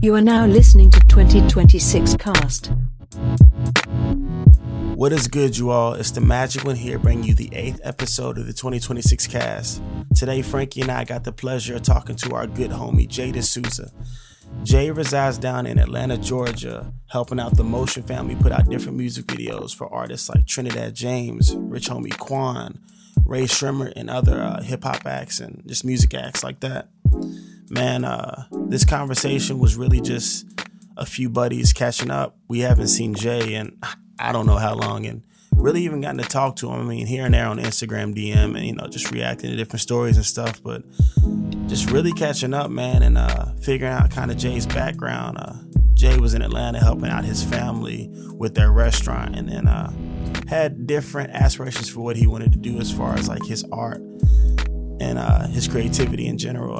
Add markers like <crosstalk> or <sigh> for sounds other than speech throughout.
You are now listening to 2026 Cast. What is good, you all? It's the Magic One here, bringing you the eighth episode of the 2026 cast. Today, Frankie and I got the pleasure of talking to our good homie, Jay D'Souza. Jay resides down in Atlanta, Georgia, helping out the Motion family put out different music videos for artists like Trinidad James, Rich Homie Quan, Rae Sremmurd, and other uh, hip hop acts and just music acts like that. Man, uh, this conversation was really just a few buddies catching up. We haven't seen Jay in I don't know how long, and really even gotten to talk to him. I mean, here and there on Instagram DM, and you know, just reacting to different stories and stuff. But just really catching up, man, and uh, figuring out kind of Jay's background. Uh, Jay was in Atlanta helping out his family with their restaurant, and then uh, had different aspirations for what he wanted to do as far as like his art and uh, his creativity in general.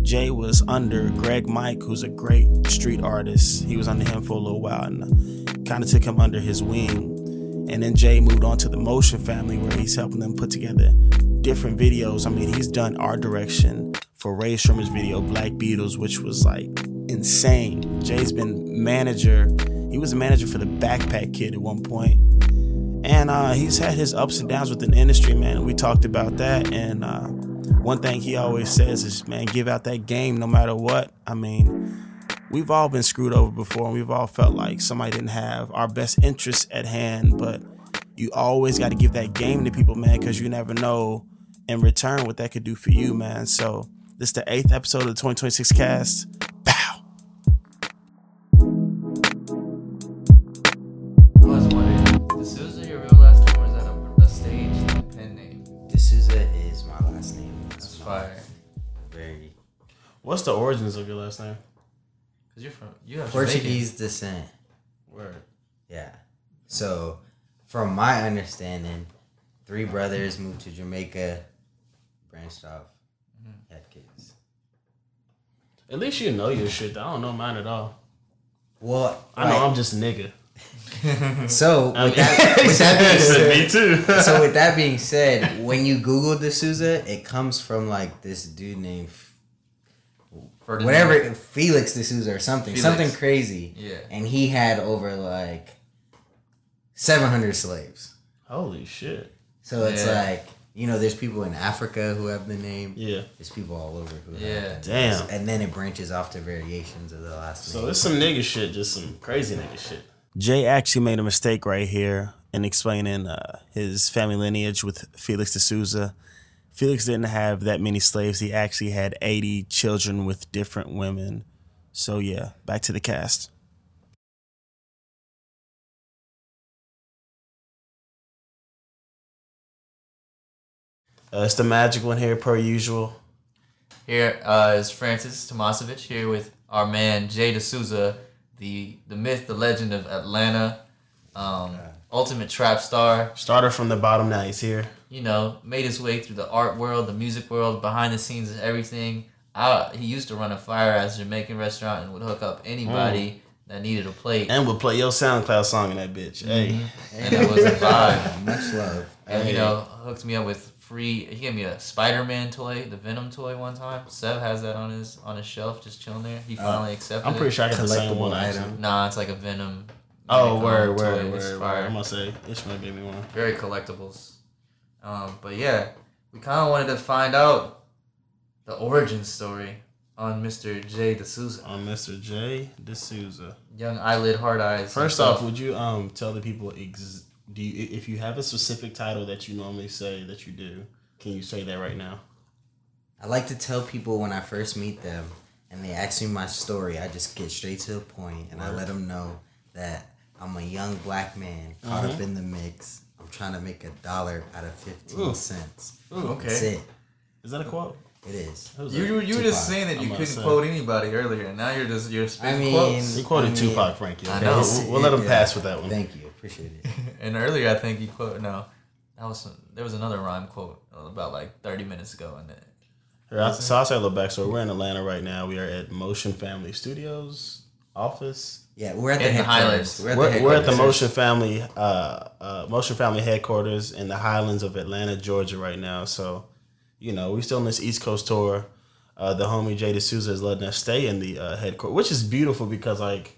Uh, Jay was under Greg Mike, who's a great street artist. He was under him for a little while and kind of took him under his wing. And then Jay moved on to the Motion family, where he's helping them put together different videos. I mean, he's done art direction for Rae Sremmurd's video Black Beatles, which was like insane. Jay's been manager. He was a manager for the Backpack Kid at one point. And uh, he's had his ups and downs within the industry, man. We talked about that. And uh, one thing he always says is, man, give out that game no matter what. I mean, we've all been screwed over before and we've all felt like somebody didn't have our best interests at hand, but you always got to give that game to people, man, because you never know in return what that could do for you, man. So, this is the eighth episode of the 2026 cast. What's the origins of your last name? Cause you're from you have Portuguese descent. Word. Yeah. So, from my understanding, three brothers moved to Jamaica, branched off, Mm-hmm. had kids. At least you know your shit. I don't know mine at all. Well, I know like, I'm just a nigga. <laughs> <laughs> so with that, with that <laughs> being said, Me too. so with that being said, when you Google D'Souza, it comes from like this dude named F- Ferdinand. whatever Felix D'Souza or something, Felix. something crazy. Yeah. and he had over like seven hundred slaves. Holy shit. So it's Yeah. like you know, there's people in Africa who have the name. Yeah. There's people all over who have Yeah. that. Damn. And then it branches off to variations of the last So name. it's some nigga shit, just some crazy nigga shit. Jay actually made a mistake right here in explaining uh, his family lineage with Felix D'Souza. Felix didn't have that many slaves. He actually had 80 children with different women. So yeah, back to the cast. Uh, it's the magic one here, per usual. Here uh, is Francis Tomasovich here with our man Jay D'Souza, the the myth, the legend of Atlanta, um, ultimate trap star. Started from the bottom, now he's here. You know, made his way through the art world, the music world, behind the scenes, and everything. I, he used to run a fire ass Jamaican restaurant and would hook up anybody mm. that needed a plate, And we'll play your SoundCloud song in that bitch. Hey. Mm-hmm. and it was a vibe. <laughs> Much love. And you know, hooked me up with free. He gave me a Spider Man toy, the Venom toy, one time. Sev has that on his on his shelf, just chilling there. He uh, finally accepted. I'm pretty it. sure I got the same one. actually. item. Nah, it's like a Venom. Oh, Venom word, toy. word, word, word. I'm gonna say Ishmael gave me one. Very collectibles. Um, but yeah, we kind of wanted to find out the origin story on Mr. Jay D'Souza, On Mr. J. D'Souza. young eyelid, hard eyes. First himself. off, would you um tell the people ex- do you if you have a specific title that you normally say that you do? Can you say that right now? I like to tell people when I first meet them and they ask me my story, I just get straight to the point and I let them know that I'm a young black man caught Uh-huh. up in the mix. I'm trying to make a dollar out of 15 Ooh. cents. Ooh, That's okay. it. Is that a quote? It is. Who's You that? you, you were just saying that I'm you couldn't to quote anybody earlier, and now you're just you're I spitting mean, quotes. He quoted I mean, Tupac, Frankie. I okay? know. We'll, we'll let him Yeah. pass with that one. Thank you. Appreciate it. <laughs> And earlier, I think you quote no, that was there was another rhyme quote about like thirty minutes ago, and it, so I'll say a little backstory. We're in Atlanta right now. We are at Motion Family Studios office. Yeah, we're at the In the headquarters. Highlands. We're at We're, the we're at the. Motion Family, uh, uh, Motion Family headquarters in the Highlands of Atlanta, Georgia, right now. So, you know, we're still on this East Coast tour. uh, the homie Jay D'Souza is letting us stay in the uh, headquarters, which is beautiful because like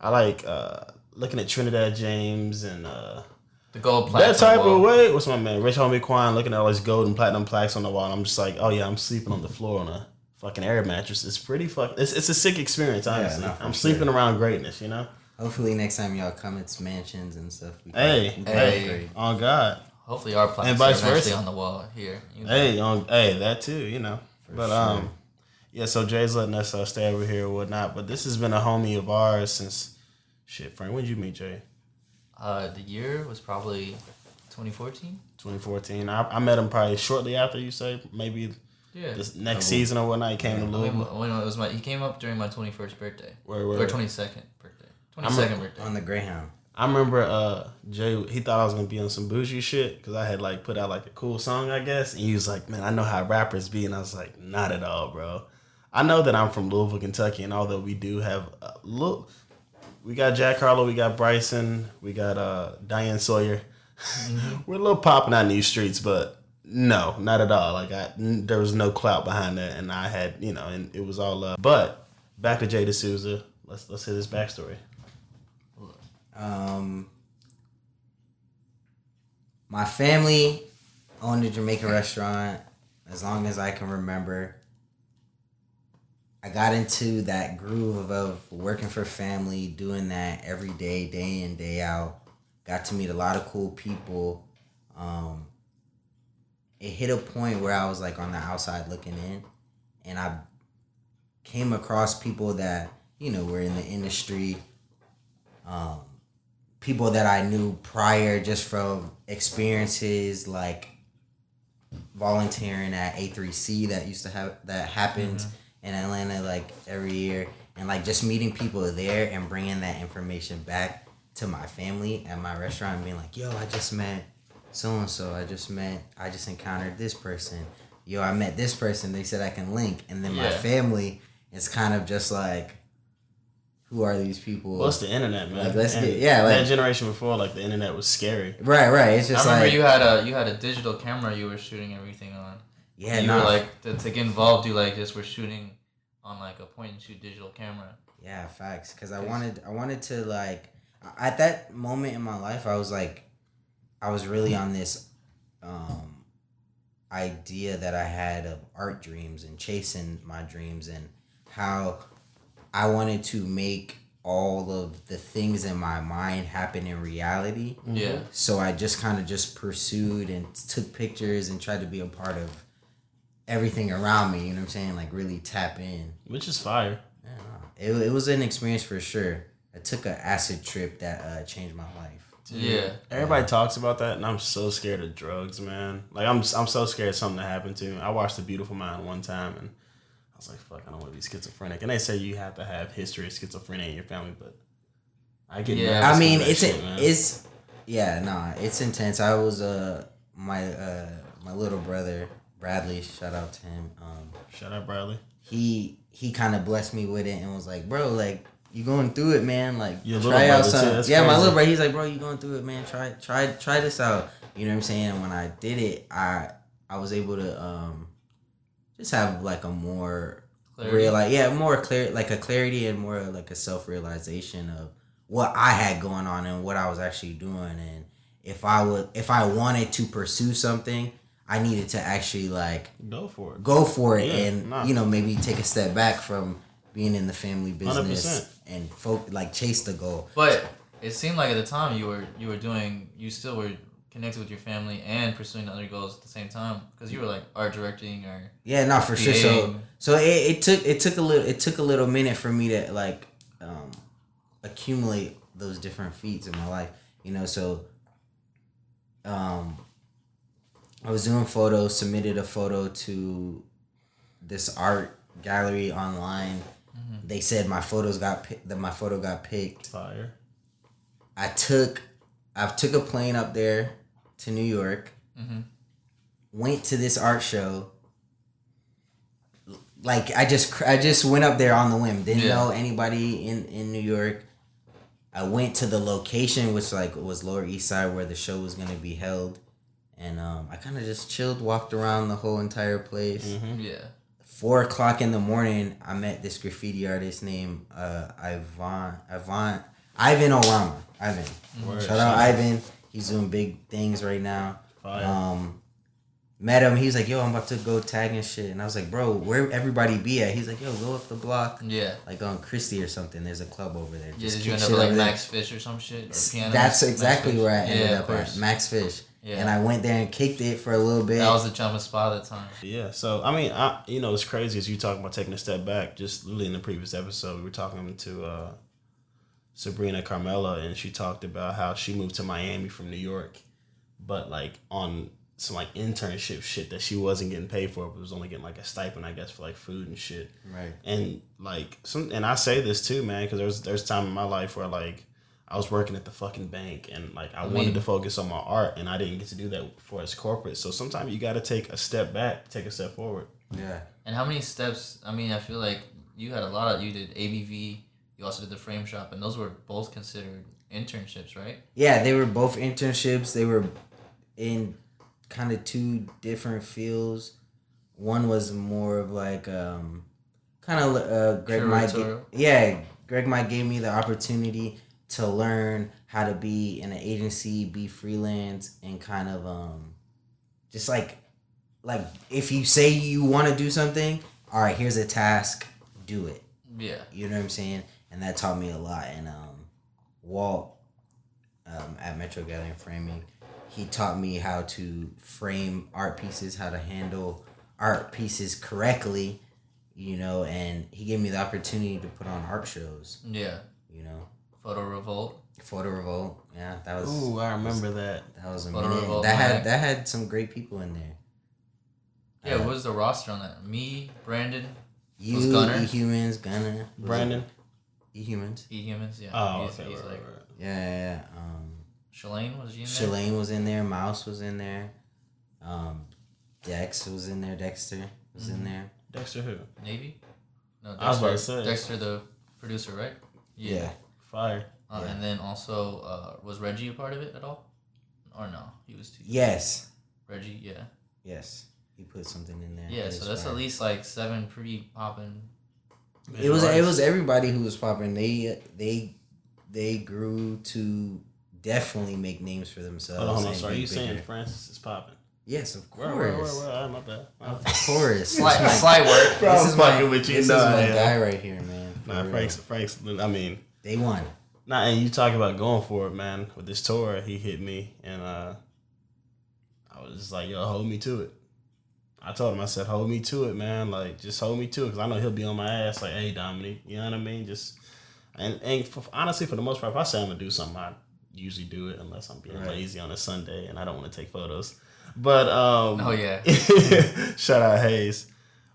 I like uh, looking at Trinidad James and uh, The gold plaque. that type of way. What's my man, Rich Homie Quan, looking at all these gold and platinum plaques on the wall. I'm just like, oh yeah, I'm sleeping on the floor on a fucking air mattress. It's pretty fucking. It's, it's a sick experience, honestly. no, I'm sure. sleeping around greatness, you know. Hopefully next time y'all come, it's mansions and stuff. We Hey, can hey. upgrade. On God. Hopefully our plaques And are vice versa. on the wall here. You know. Hey, on hey, that too, you know. but sure. um, yeah. So Jay's letting us uh, stay over here or whatnot. But this has been a homie of ours since shit. Frank, when did you meet Jay? Uh, the year was probably 2014. 2014. I, I met him probably shortly after you say maybe Yeah. this next season or whatnot. He came to I mean, Louisville. when it was my, he came up during my 21st birthday. Where, where? Or 22nd birthday. I'm 22nd a- birthday. on the Greyhound. I remember uh Jay. He thought I was gonna be on some bougie shit because I had like put out like a cool song, I guess. And he was like, "Man, I know how rappers be," and I was like, "Not at all, bro." I know that I'm from Louisville, Kentucky, and although we do have a little, we got Jack Harlow, we got Bryson, we got uh Diane Sawyer. <laughs> We're a little popping out in these streets, but no, not at all. Like I, there was no clout behind that, and I had, you know, and it was all love. But back to Jay D'Souza. Let's let's hit this backstory. Um, my family owned a Jamaican restaurant as long as I can remember. I got into that groove of working for family, doing that every day, day in, day out. Got to meet a lot of cool people. Um, it hit a point where I was like on the outside looking in, and I came across people that you know were in the industry. Um, people that I knew prior just from experiences like volunteering at A3C that used to have that happens in Atlanta like every year and like just meeting people there and bringing that information back to my family at my restaurant and being like yo I just met so and so I just met I just encountered this person yo I met this person they said I can link and then my family is kind of just like who are these people Well, the internet, man. Like, let's And get- yeah, that like- generation before, like the internet was scary. Right, right. It's just. I just remember like you had a you had a digital camera you were shooting everything on. yeah, you no, were like to, to get involved. You like just were shooting on like a point and shoot digital camera. yeah, facts. Because I wanted, I wanted to like, at that moment in my life, I was like, I was really on this, um, idea that I had of art dreams and chasing my dreams and how I wanted to make all of the things in my mind happen in reality. Yeah. So I just kind of just pursued and took pictures and tried to be a part of everything around me. You know what I'm saying? Like really tap in. Which is fire. Yeah. It, it was an experience for sure. I took an acid trip that uh, changed my life. Yeah. Everybody talks about that, and I'm so scared of drugs, man. Like I'm, I'm so scared something to happen to me. I watched The Beautiful Mind one time, and I was like, "Fuck, I don't want to be schizophrenic." And they say you have to have history of schizophrenia in your family, but I get Yeah. I mean, it's shit, a, it's yeah, nah, it's intense. I was uh my uh my little brother Bradley, shout out to him. Um, Shut up, Bradley. he he kind of blessed me with it and was like, bro, like you going through it, man. Like Your try out brother, too. some. That's Yeah, my little brother. He's like, bro, you going through it, man. Try try try this out. You know what I'm saying? And when I did it, I I was able to um just have like a more Clarity. real like yeah more clear like a clarity and more like a self realization of what I had going on and what I was actually doing and if I would if I wanted to pursue something I needed to actually like Go for it. go for it Yeah, and nah. you know maybe take a step back from being in the family business 100%. and folk like chase the goal. But it seemed like at the time you were you were doing you still were connected with your family and pursuing other goals at the same time because you were like art directing or yeah not for sure. So so it, it took it took a little it took a little minute for me to like um accumulate those different feats in my life you know? So um i was doing photos submitted a photo to this art gallery online they said my photos got that my photo got picked Fire. i took i took a plane up there to new york Mhm. went to this art show like i just i just went up there on the whim didn't Yeah. know anybody in in new york i went to the location which like was lower east side where the show was going to be held and um, i kind of just chilled walked around the whole entire place Mm-hmm. yeah four o'clock in the morning, I met this graffiti artist named uh, Ivan Ivan Ivan Olama. Ivan. Word, Shout out Ivan. He's doing big things right now. Fire. Um, met him. He was like, "Yo, I'm about to go tag and shit." And I was like, "Bro, where everybody be at?" He's like, "Yo, go up the block, Yeah. like on Chrystie or something. There's a club over there. Yeah, Just did you end up like over there." Max Fish or some shit? Or? That's Max exactly Fish? where I ended yeah, up at. Max Fish. Yeah. And I went there and kicked it for a little bit. That was the chumma spot at the time. Yeah, so I mean, I you know, it's crazy as you talking about taking a step back. Just literally in the previous episode, we were talking to uh, Sabrina Carmela, and she talked about how she moved to Miami from New York, but like on some like internship shit that she wasn't getting paid for, but was only getting like a stipend, I guess, for like food and shit. right. And like some, and I say this too, man, because there's there's time in my life where like I was working at the fucking bank and like I, mean- wanted to focus on my art, and I didn't get to do that for as corporate. So sometimes you got to take a step back, take a step forward. Yeah. And how many steps? I mean, I feel like you had a lot of. You did ABV. You also did the frame shop, and those were both considered internships, right? Yeah, they were both internships. They were in kind of two different fields. One was more of like um, kind of uh, Greg Mike. Yeah, Greg Mike gave me the opportunity to learn how to be in an agency, be freelance, and kind of um, just like like if you say you want to do something, all right, here's a task, do it. Yeah. You know what I'm saying? And that taught me a lot. And um, Walt um, at Metro Gathering Framing, he taught me how to frame art pieces, how to handle art pieces correctly, you know, and he gave me the opportunity to put on art shows, Yeah. you know. Photo revolt. Photo Revolt, yeah, that was Ooh, I remember that. that was a Photo minute. Revolt That Mag. had that had some great people in there. Yeah. Uh, what was the roster on that? Me, Brandon, You, Was Gunner? E Humans, Gunner, Brandon. E Humans. E Humans. Yeah. Oh, he's, okay. he's right, like right, right. Yeah, yeah, yeah. Um, Shalane was he in there? Shalane was in there. Mouse was in there. Um, Dex was in there. Dexter was Mm-hmm. in there. Dexter who? Navy. No, Dexter, I was about to say. Dexter, the producer, right? Yeah. Fire. Uh, Yeah. And then also, uh, was Reggie a part of it at all? Or no? He was too. Yes. Reggie, yeah. Yes. He put something in there. Yeah, It so that's fire. at least like seven pretty popping. It was. It was everybody who was popping. They they they grew to definitely make names for themselves. Hold on, hold on. are be you saying. Francis is popping? Yes, of course. where, where, where? Ah, my bad. My Of bad. course. Slight, This is my- slight work. Bro, this is my, fucking with you. This Nah, is my yeah. guy right here, man. For Nah, real. Frank's, Frank's, I mean, They won. Nah, and you talk about going for it, man. With this tour, he hit me, and uh, I was just like, "Yo, hold me to it." I told him, I said, "Hold me to it, man. Like, just hold me to it, because I know he'll be on my ass. Like, hey, Dominique, you know what I mean? Just and and for, honestly, for the most part, if I say I'm gonna do something, I usually do it, unless I'm being Right. lazy on a Sunday and I don't want to take photos. But um, Oh, yeah. <laughs> shout out Hayes.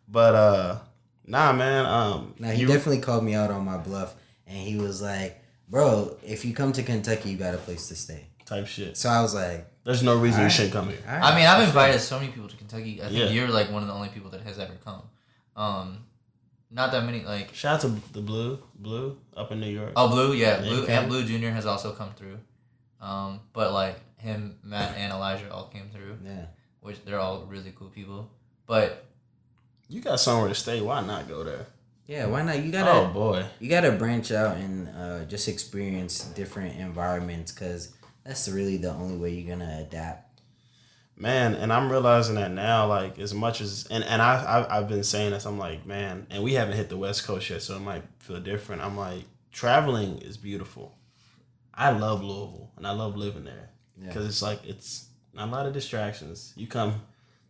But uh, nah, man. Um, Now he you- definitely called me out on my bluff, and he was like, "Bro, if you come to Kentucky, you got a place to stay." type shit. So I was like, There's no reason you shouldn't come here. All right. I mean, I've invited so many people to Kentucky. I think Yeah. you're like one of the only people that has ever come. Um, not that many. Like Shout out to the Blue, Blue up in New York. oh, Blue, yeah, Yeah, Blue and Blue Junior has also come through. Um, but like him, Matt, and Elijah all came through, yeah, which they're all really cool people. But You got somewhere to stay. Why not go there? Yeah. Why not? You gotta, Oh boy. you gotta branch out and uh, just experience different environments, cause that's really the only way you're gonna adapt. Man, and I'm realizing that now, like as much as and, and I, I I've been saying this, I'm like, man, and we haven't hit the West Coast yet, so it might feel different. I'm like, traveling is beautiful. I love Louisville and I love living there. Yeah. Because it's like it's not a lot of distractions. You come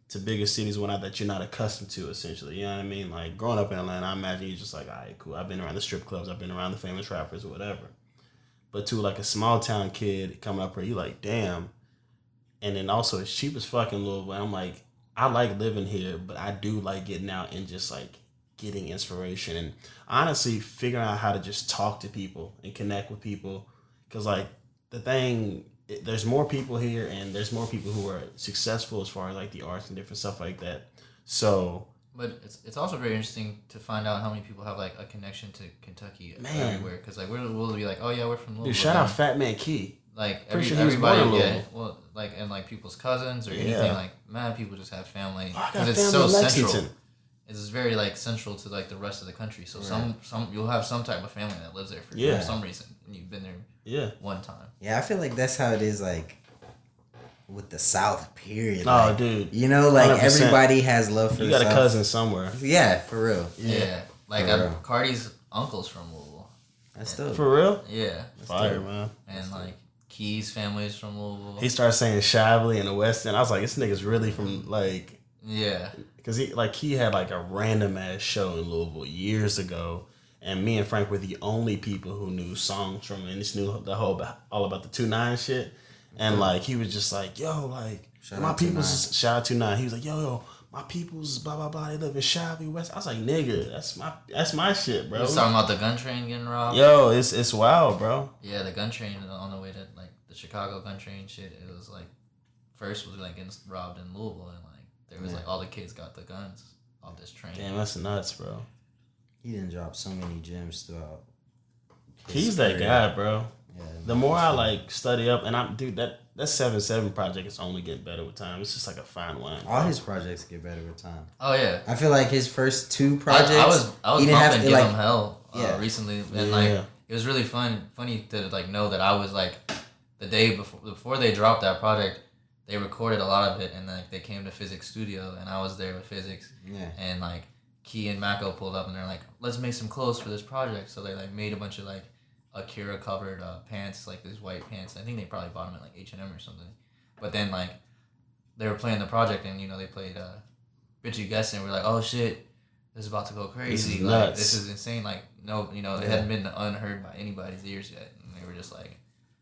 to bigger cities one that you're not accustomed to essentially. You know what I mean? Like growing up in Atlanta, I imagine you're just like, all right, cool. I've been around the strip clubs, I've been around the famous rappers or whatever. But to like a small town kid coming up here, you like, damn. And then also it's cheap as fucking Louisville. I'm like, I like living here, but I do like getting out and just like getting inspiration and honestly figuring out how to just talk to people and connect with people. Cause like the thing, it- there's more people here and there's more people who are successful as far as like the arts and different stuff like that. So but it's it's also very interesting to find out how many people have like a connection to Kentucky Man. everywhere. Because like we'll, we'll be like, oh yeah, we're from Louisville. dude, shout out Fat Man Key. like every, sure everybody, yeah. Well, like and like people's cousins or Yeah. anything like man, people just have family Oh, because got it's so central. It's very like central to like the rest of the country. So some some you'll have some type of family that lives there for Yeah. some reason, and you've been there Yeah. one time. Yeah, I feel like that's how it is like with the South. Period. Oh, Like, dude. You know, like 100%. everybody has love for You got a cousin somewhere. Yeah, for real. Yeah, like For uh, real. Cardi's uncle's from Louisville. That's dope. For real? Yeah, Fire, dope. man. and like Key's family's from Louisville. He started saying Shively in the West End. I was like, this nigga's really from like, yeah, because he like he had like a random ass show in Louisville years ago, and me and Frank were the only people who knew songs from it and just knew the whole all about the two nine shit. And like he was just like, yo, like Shout my people's is- shout out to nine. He was like, yo, yo, my people's blah blah blah. They live in Shively West. I was like, nigga, that's my that's my shit, bro. was talking about the gun train getting robbed. Yo, it's it's wild, bro. Yeah, the gun train on the way to like the Chicago gun train shit. It was like first was like getting robbed in Louisville, and like there was Yeah. like all the kids got the guns off this train. Damn, that's nuts, bro. He didn't drop so many gems throughout. his He's that guy, bro. Yeah, The more I like study up, and I'm dude, that that seven seven project is only getting better with time. It's just like a fine wine. all his projects get better with time. Oh yeah, I feel like his first two projects. I was I was he didn't have bumping to Give like. 'Em Hell uh, Yeah. recently, and Yeah. like it was really fun funny to like know that I was like the day before before they dropped that project. They recorded a lot of it, and like they came to Physics Studio, and I was there with Physics, Yeah. and like Key and Mako pulled up and they're like, let's make some clothes for this project. So they like made a bunch of like Akira covered uh, pants, like these white pants. I think they probably bought them at like H and M or something. But then like they were playing the project and you know they played uh, Bitch You Guessed and we're like, oh shit, this is about to go crazy. is like nuts. this is insane. Like no, you know it Yeah. hadn't been unheard by anybody's ears yet, and they were just like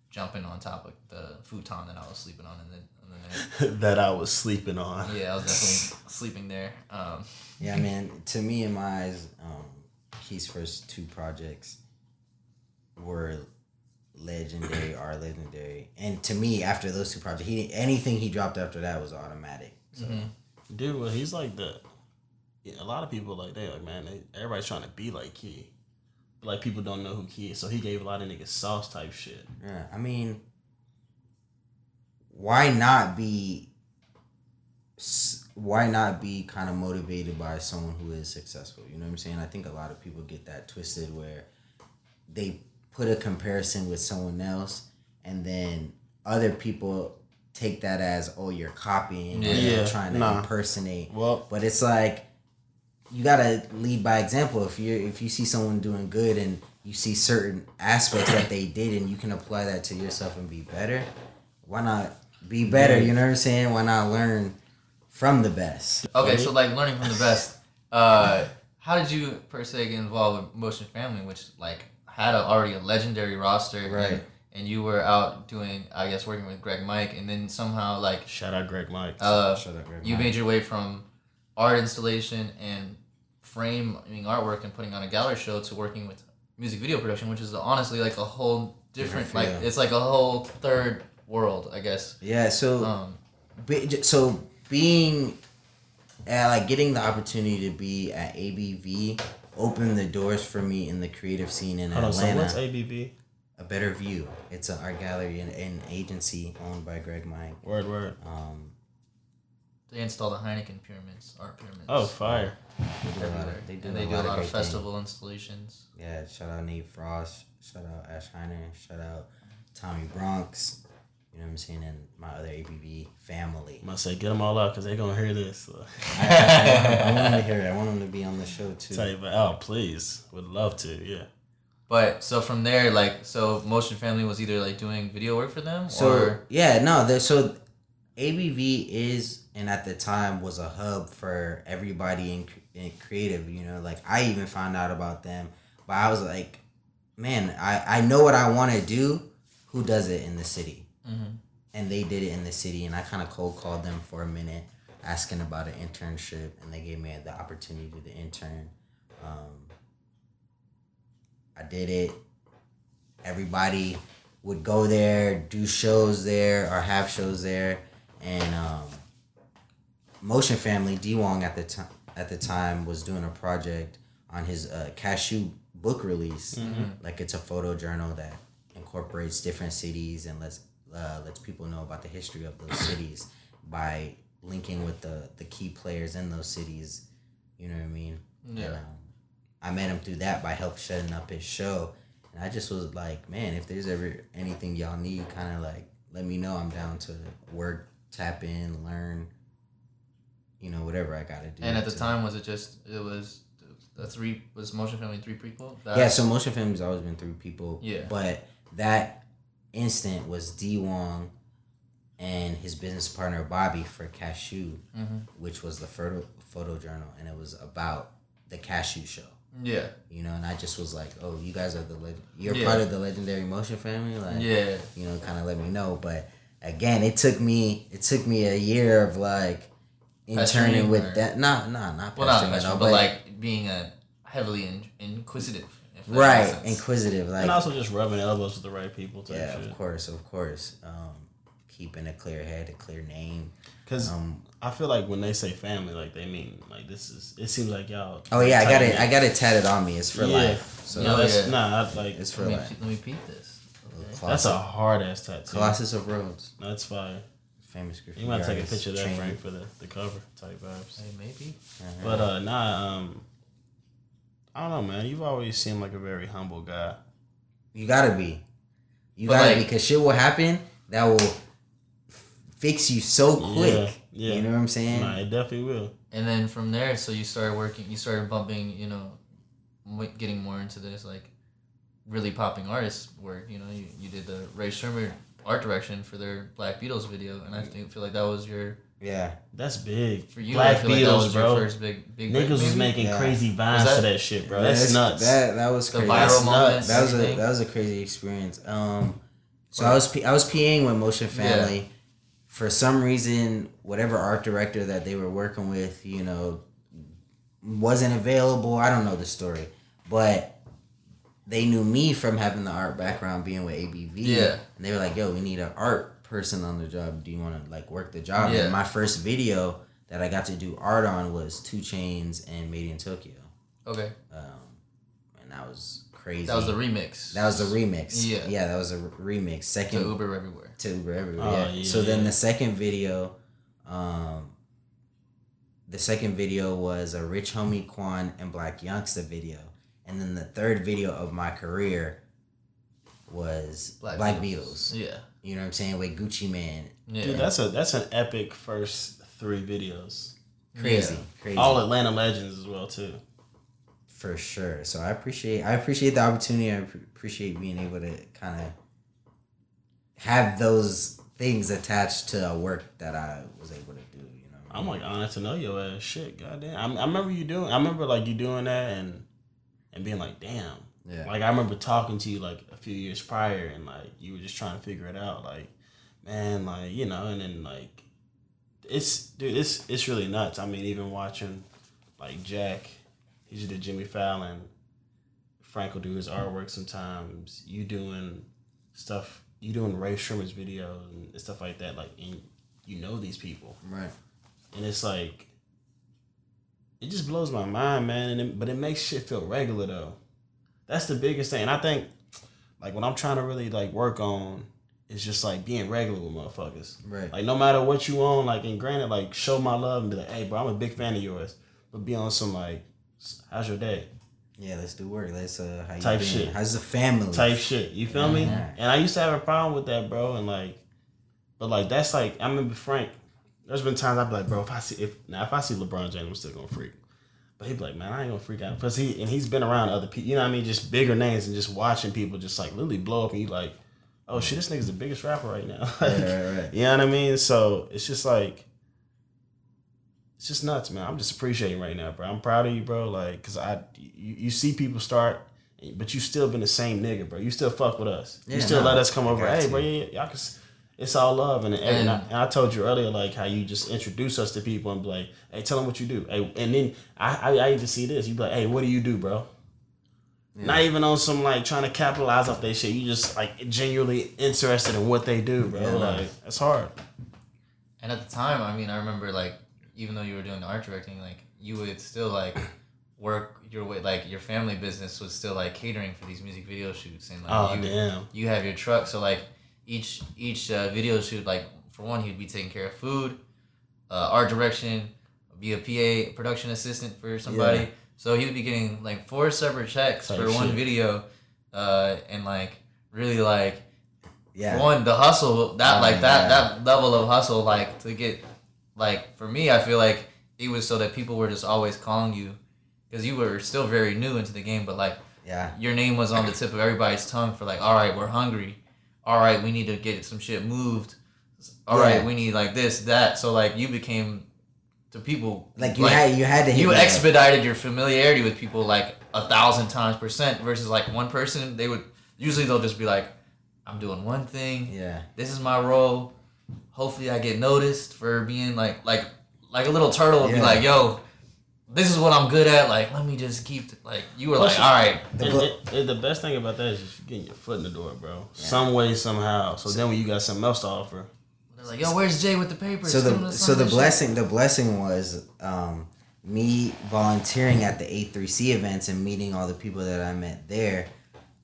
jumping on top of the futon that I was sleeping on and then. And then <laughs> that I was sleeping on. yeah, I was definitely sleeping there. Um, Yeah, man. To me, in my eyes, um, first two projects were legendary, are legendary, and to me, after those two projects, he anything he dropped after that was automatic. So Dude, well, he's like the. Yeah, a lot of people like they like man, they, everybody's trying to be like Key, but like people don't know who Key is, so he gave a lot of niggas sauce type shit. yeah, I mean, why not be? s- Why not be kind of motivated by someone who is successful? You know what I'm saying? I think a lot of people get that twisted where they put a comparison with someone else and then other people take that as oh you're copying or Yeah. you're trying to nah. impersonate Well, but it's like you gotta lead by example if you if you see someone doing good and you see certain aspects that they did and you can apply that to yourself and be better why not be better you know what i'm saying why not learn from the best Okay, so like learning from the best. <laughs> Uh, how did you per se get involved with Motion Family, which like had a, already a legendary roster, Right. And, you were out doing, I guess, working with Greg Mike, and then somehow like shout out Greg Mike. uh, Shut up, Greg you Mike. made your way from art installation and framing artwork and putting on a gallery show to working with music video production, which is honestly like a whole different, Different like it's like a whole third world, I guess. yeah so Um, be, so being uh, like getting the opportunity to be at abv opened the doors for me in the creative scene in Hold on, so atlanta what's ABV? a better view it's an art gallery and an agency owned by greg mike Word, word. um they installed the Heineken pyramids, art pyramids. Oh, fire. they do a lot of, they do and they a do a lot of great things. festival installations. Yeah, shout out Nate Frost, shout out Ash Heiner, shout out Tommy Bronx. You know what I'm saying, and my other ABV family. I'm gonna say get them all out because they're gonna hear this. <laughs> So. I, I, I want them to hear it. I want them to be on the show too. Tell you, but oh please, would love to. Yeah. But so from there, like, so Motion Family was either like doing video work for them, So or yeah, no, so ABV is and at the time was a hub for everybody in, cr- in creative. You know, like I even found out about them, but I was like, man, I I know what I want to do. Who does it in the city? Mhm. And they did it in the city, and I kind of cold called them for a minute, asking about an internship, and they gave me the opportunity to intern. Um, I did it. Everybody would go there, do shows there, or have shows there, and um, Motion Family D Wong at the time at the time was doing a project on his uh, cashew book release. Like it's a photo journal that incorporates different cities and lets uh, lets people know about the history of those cities by linking with the the key players in those cities You know what I mean? Yeah. And, um, I met him through that by help setting up his show, and I just was like, man, if there's ever anything y'all need, kind of like let me know. I'm down to work, tap in, learn. You know, whatever I gotta do. And at the to- time, was it just it was a three was Motion Family three prequel? That- yeah. So Motion Family's always been three people. Yeah. But that instant was D Wong and his business partner Bobby for Cashew, Mhm. which was the photo photo journal, and it was about the Cashew show. yeah, You know, and I just was like, "Oh, you guys are the leg- you're Yeah. part of the legendary motion family." Like, yeah, you know, kind of let me know. But again, it took me it took me a year of like interning with or- that. Nah, nah, not well, not at but, like being a heavily in, inquisitive. If that makes right, sense. inquisitive, like and also just rubbing elbows with the right people type yeah, shit. of course, of course. Um, keeping a clear head, a clear name. Because Um, I feel like when they say family, like they mean like this is. It seems like y'all. oh yeah, I got it. I got it tatted on me. It's for Yeah. life. So No, Yeah. that's Yeah. nah. I, like it's for Let me, life. let me peep this. Okay. that's a hard ass tattoo. Colossus of Rhodes, That's fire. famous graffiti You might take a picture of that trained- Frank for the, the cover type vibes. Hey, maybe. Uh-huh. But uh, nah. Um, I don't know, man. You've always seemed like a very humble guy. You gotta be. You But, gotta like- be because shit will happen that will fix you so quick. Yeah, yeah. You know what I'm saying? Nah, it definitely will. And then from there, so you started working. You started bumping. You know, getting more into this like really popping artist work. You know, you, you did the Rae Sremmurd art direction for their Black Beatles video, and I think feel like that was your Yeah. That's big. for you. Black I feel like that Beatles, was bro. your first big big. Niggas was making Yeah. crazy vines Was to that- that shit, bro. That's, nuts. That that was the crazy. viral That's moment. nuts. that was a that was a crazy experience. Um, so I was P- I was PAing with Motion Family. For some reason, whatever art director that they were working with, you know, wasn't available. I don't know the story, but they knew me from having the art background, being with ABV. Yeah. and they were like, "Yo, we need an art person on the job. Do you want to like work the job?" Yeah. And my first video that I got to do art on was 2 Chainz and MadeinTYO, okay. um, and that was crazy. That was the remix. That was the remix. Yeah. Yeah, that was a re- remix. Second to Uber everywhere. To Uber, everywhere. Oh, yeah. yeah, So then the second video, um, the second video was a Rich Homie Quan and Black Youngsta video, and then the third video of my career was Black, Beatles. Yeah. You know what I'm saying with Gucci Mane. Yeah. Dude, that's a that's an epic first three videos. Crazy, Yeah. crazy. All Atlanta legends as well too. for sure. So I appreciate I appreciate the opportunity. I appreciate being able to kind of have those things attached to a work that I was able to do. You know, I'm like honored to know your ass. Shit, goddamn. I, I remember you doing. I remember like you doing that and and being like, damn. Yeah. Like I remember talking to you like a few years prior and like you were just trying to figure it out. Like, man, like you know, and then like it's dude, it's it's really nuts. I mean, even watching like Jack, he just did Jimmy Fallon. Frank will do his artwork sometimes. You doing stuff. You doing Rae Sremmurd's videos and stuff like that. Like, and you know these people right. and it's like it just blows my mind, man. And it, but it makes shit feel regular though. That's the biggest thing. And I think like what I'm trying to really like work on is just like being regular with motherfuckers. Right. Like no matter what you own, like and granted, like show my love and be like, hey, bro, I'm a big fan of yours. But be on some like, how's your day? Yeah, let's do work. Let's uh, how you Type been? shit. How's the family? type shit. You feel me? Yeah. And I used to have a problem with that, bro. And like, but like that's like I remember Frank. There's been times I'd be like, bro, if I see if now if I see LeBron James, I'm still gonna freak. But he'd be like, man, I ain't gonna freak out because he and he's been around other people. You know what I mean? Just bigger names and just watching people just like literally blow up and you like, oh shit, this nigga's the biggest rapper right now. <laughs> Like, Right, right, right. You know what I mean? So it's just like. It's just nuts, man. I'm just appreciating right now, bro. I'm proud of you, bro. Like, cause I, you, you see people start, but you still been the same nigga, bro. You still fuck with us. you still nah, let us come over. Hey, to. bro, yeah, y'all can. It's all love, and, and, and, I, And- I told you earlier, like how you just introduce us to people and be like, "Hey, tell them what you do." Hey, and then I, I, I even see this. You be like, "Hey, what do you do, bro?" Not even on some like trying to capitalize off their shit. You just like genuinely interested in what they do, bro. Yeah, like that's hard. And at the time, I mean, I remember like even though you were doing the art directing, like you would still like work your way, like your family business was still like catering for these music video shoots, and like Oh you, damn. you have your truck, so like each each uh, video shoot, like for one, he'd be taking care of food, uh, art direction, be a PA production assistant for somebody. Yeah. So he would be getting like four separate checks Type for one video, uh, and like really like Yeah. one the hustle that Oh, like that yeah. that level of hustle like to get like for me I feel like it was so that people were just always calling you because you were still very new into the game, but like Yeah. your name was on the tip of everybody's tongue for like, all right, we're hungry. All right, we need to get some shit moved. All right, Yeah. we need like this, that. So like you became to people Like you had you had to you expedited your familiarity with people like a thousand times percent versus like one person. They would usually they'll just be like, I'm doing one thing. Yeah. This is my role. Hopefully, I get noticed for being like like like a little turtle would be like, yo. This is what I'm good at. Like, let me just keep. Like, you were Well, like, all right, The And- book- and- and the best thing about that is just getting your foot in the door, bro. Some way, somehow. So then when you got something else to offer, They're like, yo, where's Jay with the papers? so the so the some blessing the blessing was um, me volunteering at the A3C events and meeting all the people that I met there.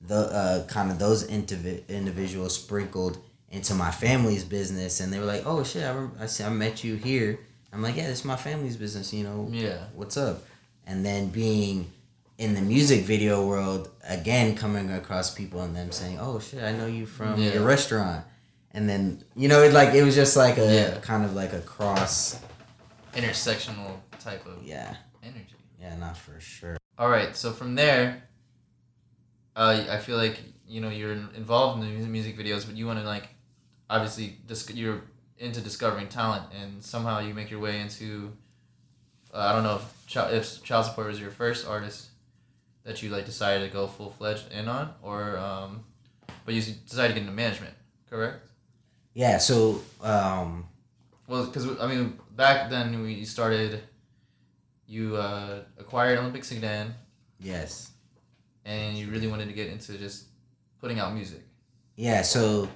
The uh, kind of those indivi- individuals sprinkled into my family's business, and they were like, "Oh shit, I, rem- I, see, I met you here." I'm like, "Yeah, this is my family's business. You know. Yeah. what's up?" And then being in the music video world again, coming across people and them saying, "Oh shit, I know you from Yeah. your restaurant." And then you know, it like it was just like a Yeah. kind of like a cross. Intersectional type of Yeah, energy. yeah, not for sure. All right, so from there, uh, I feel like you know you're involved in the music- videos, but you want to like, obviously, dis- you're into discovering talent, and somehow you make your way into. Uh, I don't know if Ch- if Child Support was your first artist that you like decided to go full fledged in on, or um, but you decided to get into management, correct? Yeah, so um, Well, because I mean, back then we started. You uh, acquired Olympic Sedan, yes, and you really wanted to get into just putting out music. yeah. So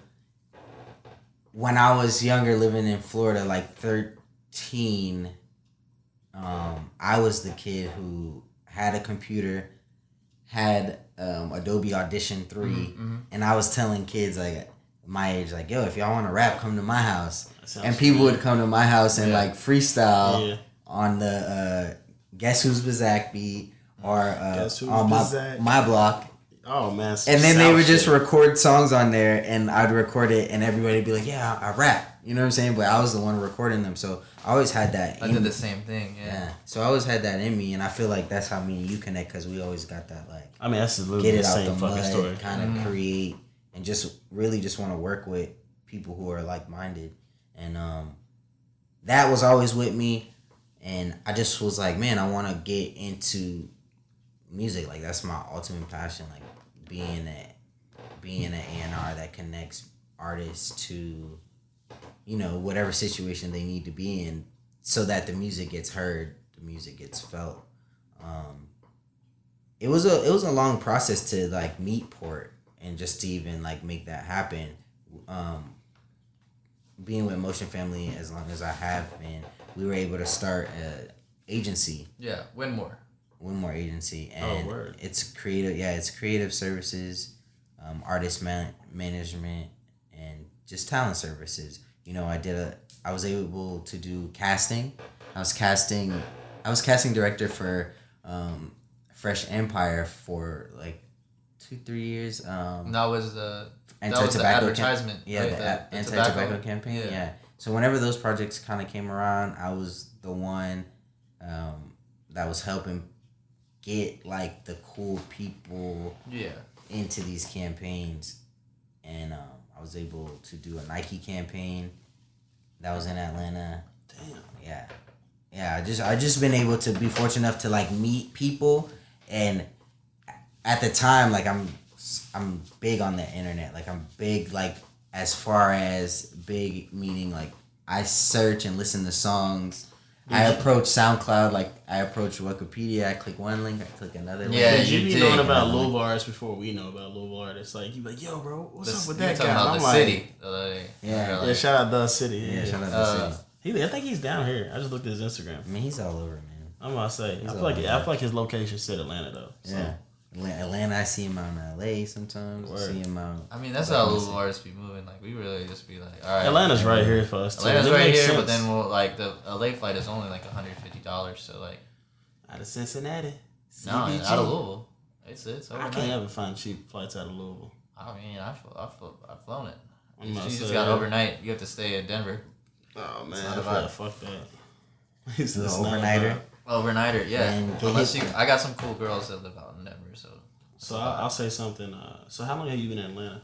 when I was younger, living in Florida, like thirteen, um, I was the kid who had a computer, had um, Adobe Audition 3 Mm-hmm. and I was telling kids like my age, like, yo, if y'all want to rap, come to my house. And people would come to my house and Yeah. like freestyle Yeah. on the uh, Guess Who's Bazak beat or uh, on my, my block. Oh man. some And then they South would just record songs on there and I'd record it and everybody would be like, yeah, I, I rap. You know what I'm saying? But I was the one recording them. So I always had that. I in did me. the same thing. Yeah. Yeah. So I always had that in me. And I feel like that's how me and you connect because we always got that like I mean, that's literally get the it out same the fucking mud, story. kind of Mhm. create, and just really just want to work with people who are like minded, and um, that was always with me, and I just was like, man, I want to get into music, like that's my ultimate passion, like being a being an A and R that connects artists to, you know, whatever situation they need to be in, so that the music gets heard, the music gets felt. Um, it was a it was a long process to like meet Port and just to even like make that happen. Um, being with Motion Family as long as I have been, we were able to start a agency, Yeah. Winmore. One more agency, Oh, and word. it's creative. Yeah, it's creative services, um, artist man- management, and just talent services. You know, I did a. I was able to do casting. I was casting. I was casting director for um, Fresh Empire for like two three years. Um, that was the anti tobacco advertisement. yeah, right? the, the anti tobacco. campaign. Yeah. So whenever those projects kind of came around, I was the one um, that was helping get like the cool people Yeah. into these campaigns, and um, I was able to do a Nike campaign that was in Atlanta. Damn. Yeah, yeah. I just I just been able to be fortunate enough to like meet people, and at the time, like I'm I'm big on the internet. Like I'm big like as far as big meaning like I search and listen to songs. I approach SoundCloud like I approach Wikipedia. I click one link, I click another link. Yeah, Did you you be knowing about Louisville artists before we know about Louisville artists? Like you be like, yo, bro, what's The- up with you were that talking guy? about I'm the like, city. the. Yeah. You're Yeah, shout out the city. Yeah, Yeah, shout out to Uh, City. He, I think he's down here. I just looked at his Instagram. I mean, he's all over, man. I'm gonna say. He's I feel like over. I feel like his location said Atlanta though. So. Yeah. Atla- Atlanta, I see him out in LA sometimes. I see him out. I mean, that's how you Louisville said. artists be moving. Like we really just be like, all right, Atlanta's right here for us. Too. Atlanta's It right makes here, but then we'll like the LA flight is only like hundred fifty dollars. So like, out of Cincinnati. no, CVG. out of Louisville, it's it's I can't ever find cheap flights out of Louisville. I mean, I've I've, I've flown it. You just saying- got overnight. You have to stay in Denver. Oh man, <laughs> not a fuck, fuck that. It's The just not overnighter? Vibe. Overnighter, yeah. And Unless you, I got some cool girls that live out in Denver, so. So I, I'll say something. Uh, so how long have you been in Atlanta?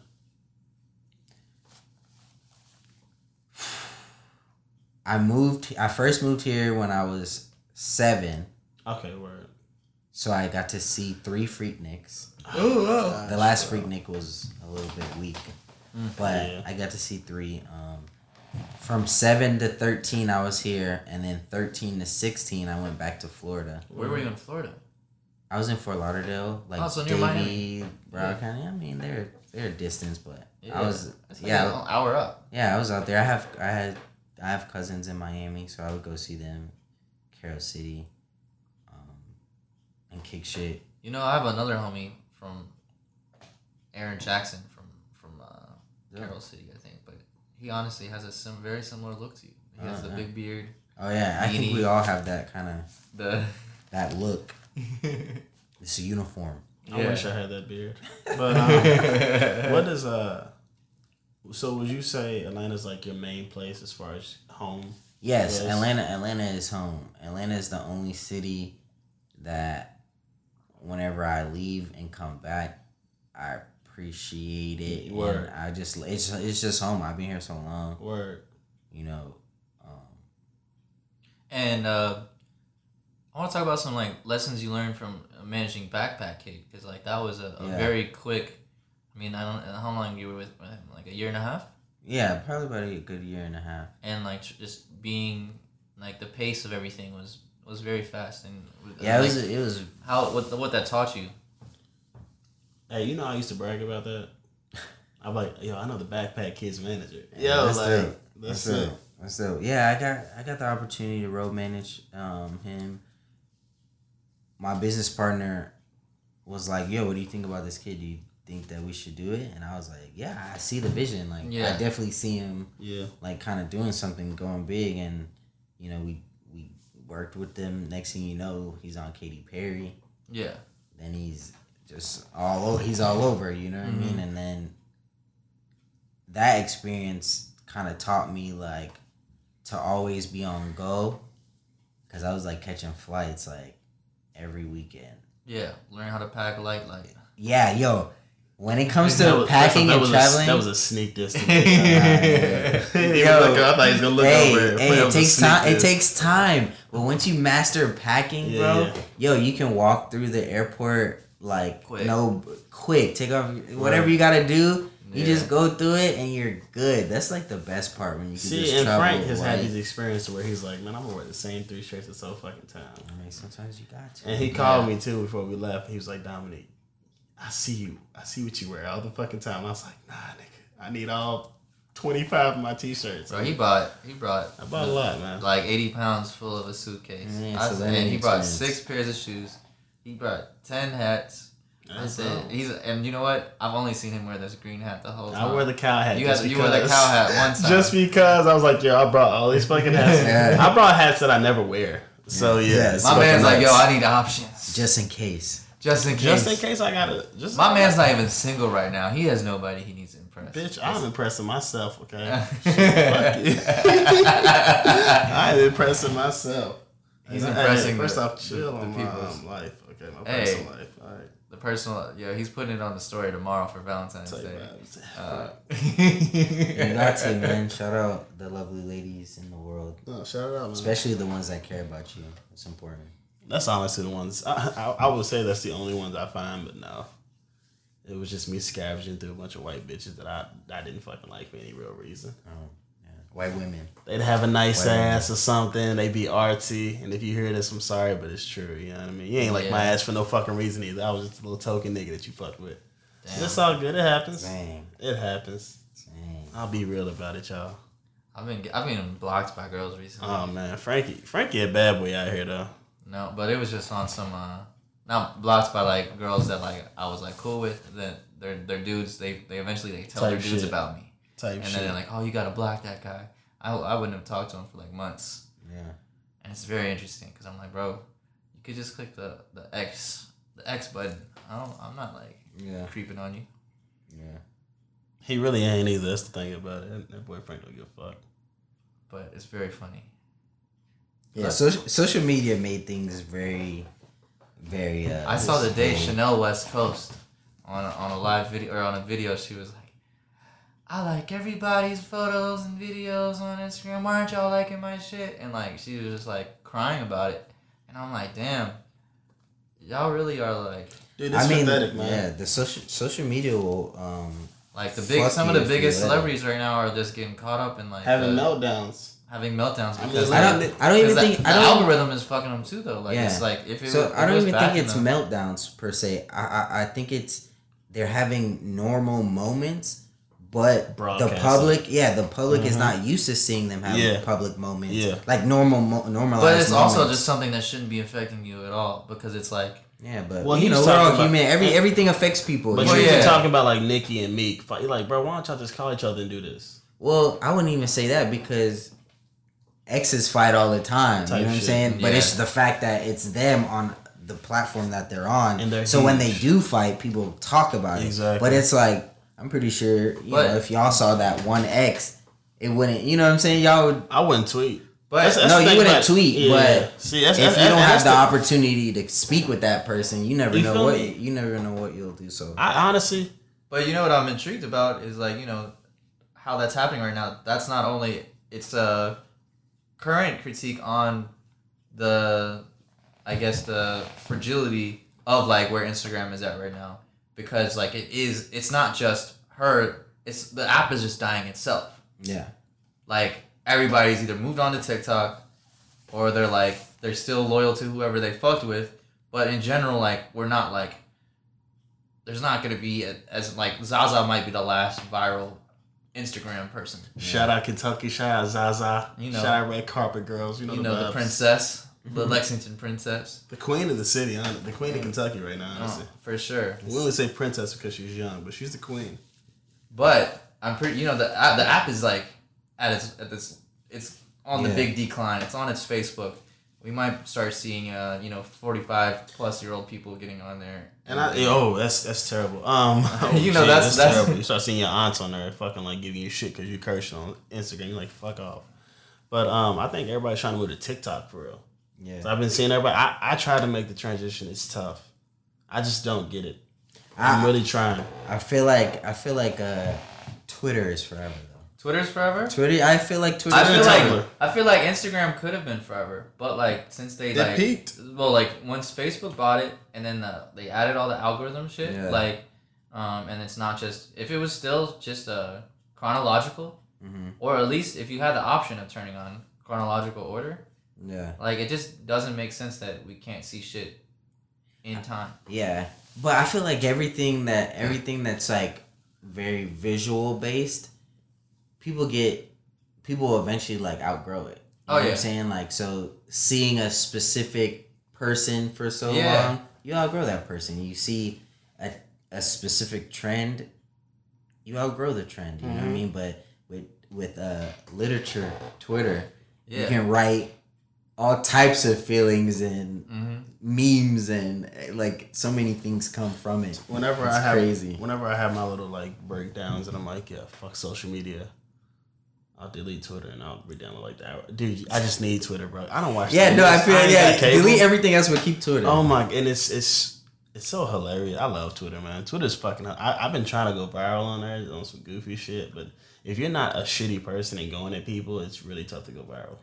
I moved. I first moved here when I was seven, Okay, word. so I got to see three Freakniks. Oh, The last Freaknik was a little bit weak, but Yeah. I got to see three. Um, from seven to thirteen, I was here, and then thirteen to sixteen, I went back to Florida. Where were you in Florida? I was in Fort Lauderdale, like Oh, so near Davie, Miami. Broward Yeah. County. I mean, they're they're a distance, but Yeah, I was like yeah an hour up. yeah I was out there. I have I had I have cousins in Miami, so I would go see them, Carol City, um, and kick shit. You know, I have another homie from Aaron Jackson from from uh, Carol City, I think, but he honestly has a sim- very similar look to you. He has the yeah. big beard, Oh yeah, I think we all have that kind of the <laughs> that look. <laughs> It's a uniform. I Yeah. wish I had that beard. <laughs> But um, what is uh? So would you say Atlanta's like your main place as far as home? Yes, Yes. Atlanta. Atlanta is home. Atlanta is the only city that, whenever I leave and come back, I appreciate it. Word. And I just it's it's just home. I've been here so long. Word. You know. Um, and uh, I want to talk about some like lessons you learned from managing Backpack Kid because like that was a, a Yeah. very quick. I mean, I don't how long you were with him, like a year and a half, yeah, probably about a good year and a half. and like tr- just being like the pace of everything was was very fast and Yeah, it was it was. how what what that taught you. Hey, you know I used to brag about that. I'm like, yo, I know the backpack kids manager. Yeah, Yo, that's like, dope. that's, That's it. dope. That's dope. Yeah, I got I got the opportunity to road manage um him. My business partner was like, "Yo, what do you think about this kid? Do you think that we should do it?" And I was like, "Yeah, I see the vision. Like, Yeah. I definitely see him Yeah. like kind of doing something, going big." And you know, we we worked with them. Next thing you know, he's on Katy Perry. Yeah, Then he's just all over. He's all over. You know what Mm-hmm. I mean? And then that experience kind of taught me like to always be on go, because I was like catching flights like every weekend. yeah. Learn how to pack light, light. Yeah, yo. When it comes to was- packing and traveling, A, that was a sneak to <laughs> me. Yo, looking- I thought he was gonna look hey, over it. hey, it takes time. It takes time. But once you master packing, Yeah, bro, yeah. yo, you can walk through the airport like Quick. no quick. Take off whatever you gotta do. You Yeah. just go through it and you're good. That's like the best part when you can See, just and travel. Frank has had these experiences where he's like, man, I'm gonna wear the same three shirts this whole fucking time. I mean, sometimes you got to. And he called me too before we left. He was like, Dominic, I see you. I see what you wear all the fucking time. I was like, nah, nigga, I need all 25 of my t-shirts. Bro, he bought he brought I bought a lot, man. like eighty pounds full of a suitcase. Yeah, I it's and he brought experience. six pairs of shoes. He brought ten hats. That's That's it. dope. He's and you know what? I've only seen him wear this green hat the whole time. I wear the cow hat. You had- you wore the cow hat one <laughs> time. Just because I was like, yo, I brought all these fucking hats. <laughs> Yeah. I brought hats that I never wear. So yeah, Yeah, My fucking man's like, yo, I need options. just in case. Just in case. just in case I gotta. Just My man's not even single right now. He has nobody he needs to impress. Bitch, I'm impressing myself, okay? <laughs> Shit, fuck you. I'm impressing myself. He's Hey, impressing First the- off, chill the on my peoples. um, life, okay? My Hey. personal life. All right. The personal, yeah, he's putting it on the story tomorrow for Valentine's Tell Day. vibes. Uh, <laughs> You got to, man. Shout out the lovely ladies in the world, No, shout out, man. especially the ones that care about you. It's important. That's honestly the ones. I, I, I would say that's the only ones I find, but no. It was just me scavenging through a bunch of white bitches that I, I didn't fucking like for any real reason. Oh, yeah. White women. They'd have a nice White women. ass or something. They'd be artsy. And if you hear this, I'm sorry, but it's true. You know what I mean? You ain't like my ass for no fucking reason either. I was just a little token nigga that you fucked with. Damn. It's all good. It happens. Dang. It happens. Dang. I'll be real about it, y'all. I've been I've been blocked by girls recently. Oh man, Frankie, Frankie a bad boy out here though. no, but it was just on some uh, not blocked by like girls that like I was like cool with. Then they're they're dudes. They they eventually they tell Type their dudes shit. about me, Type and shit. then like, oh, you gotta block that guy. I I wouldn't have talked to him for like months, Yeah. and it's very interesting because I'm like, bro, you could just click the the X the X button. I don't. I'm not like Yeah. creeping on you. Yeah. he really ain't either. That's the thing about it. That, that boy Frank don't give a fuck. but it's very funny. Yeah. Social social media made things very, very. Uh, I saw the day very- Chanel West Coast on a, on a live video or on a video. She was like, "I like everybody's photos and videos on Instagram. Why aren't y'all liking my shit?" And like she was just like crying about it, and I'm like, "Damn, y'all really are like Dude, it's I mean, pathetic, man. yeah, the social social media will. Um, like the big some of the biggest celebrities right now are just getting caught up in like Having the- meltdowns. having meltdowns because I don't. I don't even think. the, I the don't. algorithm is fucking them too though. Like it's Yeah. like if it so was, I don't even think it's the- meltdowns per se. I, I I think it's they're having normal moments, but the Broadcast public, yeah, the public is mm-hmm. not used to seeing them have Yeah. public moments. Yeah. like normal, mo- normalized. But it's also just something that shouldn't be affecting you at all because it's like yeah, but Well, you know was we're all talking about- human. Every everything affects people. But you you Well, were yeah. talking about like Nicki and Meek. Fight. You're like, bro, why don't y'all just call each other and do this? Well, I wouldn't even say that because exes fight all the time. Type you know what I'm shit. saying? But it's the fact that it's them on the platform that they're on. And they're so when they do fight, people talk about it. Exactly. But it's like I'm pretty sure you But- know if y'all saw that one X, it wouldn't. You know what I'm saying? Y'all would. I wouldn't tweet. But That's- that's no, you wouldn't about- tweet, yeah. but see, that's, if that's, you don't have the opportunity to speak with that person, you never You know what me? you never know what you'll do. So I honestly, But you know what I'm intrigued about is like you know how that's happening right now. That's not only it's a current critique on the, I guess the fragility of like where Instagram is at right now because like it is it's not just her. It's the app is just dying itself. yeah, Like everybody's either moved on to TikTok or they're like they're still loyal to whoever they fucked with. But in general, like we're not like there's not gonna be a, as like Zaza might be the last viral Instagram person. shout out Kentucky, shout out Zaza, You know. shout out Red Carpet Girls. You know, You the, know the vibes. Princess, the Lexington princess. the queen of the city, hon- the queen of Kentucky right now. Oh, Honestly. for sure. We only say princess because she's young, but she's the queen. But I'm pretty. You know the app, the app is like at its at this. It's on the Yeah. big decline. It's on its Facebook. We might start seeing uh you know 45 plus year old people getting on there. And I, oh, that's that's terrible. Um, oh, <laughs> You know, shit, that's- that's- terrible. You start seeing your aunts on there, fucking like giving you shit because you cursed on Instagram. You're like, fuck off. But um, I think everybody's trying to move to TikTok for real. Yeah. So I've been seeing everybody. I, I try to make the transition. It's tough. I just don't get it. I'm I- really trying. I feel like I feel like uh, Twitter is forever though. Twitter's forever. Twitter, I feel like Twitter. I feel Twitter. like Tumblr. I feel like Instagram could have been forever, but like since they They like peaked. well like once Facebook bought it and then the, they added all the algorithm shit Yeah. like um and it's not just if it was still just uh chronological Mhm. or at least if you had the option of turning on chronological order Yeah, like it just doesn't make sense that we can't see shit in time. yeah, but I feel like everything that everything that's like very visual based, people get people will eventually like outgrow it. You Oh, know what yeah. I'm saying like so seeing a specific person for so Yeah. long, you outgrow that person. You see a a specific trend, you outgrow the trend. You know what I Mhm. mean? But with with uh literature, Twitter, you can write all types of feelings and hmm memes and like so many things come from it. Whenever It's I have crazy. whenever I have my little like breakdowns and I'm like, yeah, fuck social media. I'll delete Twitter and I'll be down like that. Dude, I just need Twitter, bro. I don't watch. Yeah, the no, I feel ain't yeah. Delete everything else, but keep Twitter. Oh my, and it's it's it's so hilarious. I love Twitter, man. Twitter's fucking. I, I've been trying to go viral on there on some goofy shit, but if you're not a shitty person and going at people, it's really tough to go viral.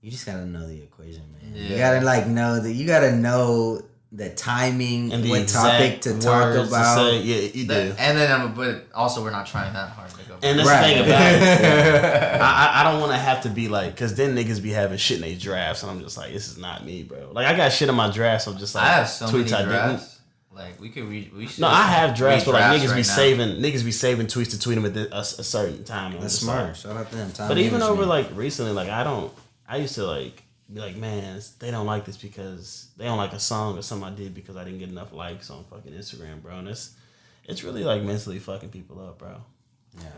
You just gotta know the equation, man. You gotta like know that you gotta know the timing And the what exact topic to talk words about. To say. Yeah, you do. And then, um, but also we're not trying that hard to go. And that's Right. the thing about it. <laughs> I, I, I don't want to have to be like, because then niggas be having shit in their drafts, and I'm just like, this is not me, bro. Like, I got shit in my drafts, I'm just like, I have so many tweets I didn't- drafts. Like we could read. We should. No, I have drafts, but like read niggas be now. saving, niggas be saving tweets to tweet them at the, a, a certain time. That's smart. Shout out to them. Time But even over management. like recently, like I don't, I used to like be like, man, they don't like this because they don't like a song or something I did because I didn't get enough likes on fucking Instagram, bro. And it's it's really like mentally fucking people up, bro. Yeah.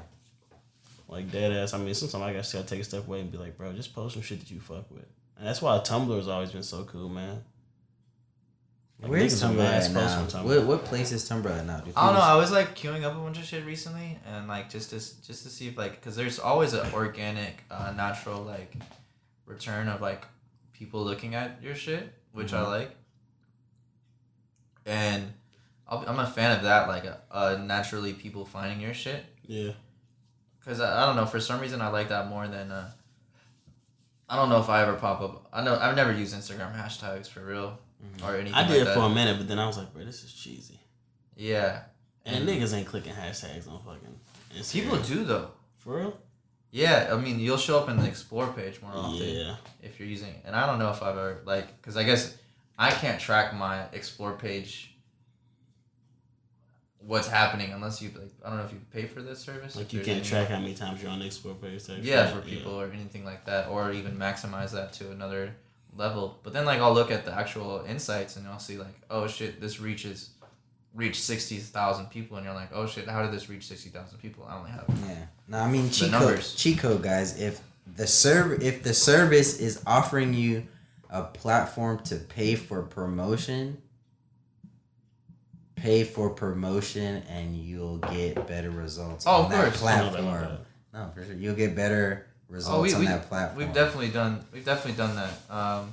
Like dead ass. I mean, sometimes I gotta take a step away and be like, bro, just post some shit that you fuck with. And that's why Tumblr has always been so cool, man. Like, Where's Tumblr at now? Tumblr. What, what place is Tumblr at now? Do I don't know. I was like queuing up a bunch of shit recently, and like just to just to see if like, cause there's always an organic, uh, natural like return of like people looking at your shit, which I like. And I'll, I'm a fan of that, like uh, naturally people finding your shit, Yeah. cause I, I don't know for some reason I like that more than. Uh, I don't know if I ever pop up. I know I've never used Instagram hashtags for real or anything. I did like for a minute, but then I was like, bro, this is cheesy. Yeah, And niggas ain't clicking hashtags on fucking Instagram. people do though. For real? Yeah, I mean, you'll show up in the explore page more often Yeah. if you're using it. And I don't know if I've ever, like, because I guess I can't track my explore page what's happening unless you, like, I don't know if you pay for this service. Like you can't track how many times you're on the explore page. type Yeah, for people or anything like that, or even maximize that to another level. But then, like, I'll look at the actual insights and I'll see, like, oh shit, this reaches. Reach sixty thousand people, and you're like, "Oh shit! How did this reach sixty thousand people? I only have Yeah. No, I mean Chico, code, numbers. cheat code, guys. If the serv if the service is offering you a platform to pay for promotion, pay for promotion, and you'll get better results Oh, on of that course. I know that platform. No, for sure, you'll get better results Oh, we, on we, that platform. we've definitely done we've definitely done that. Um,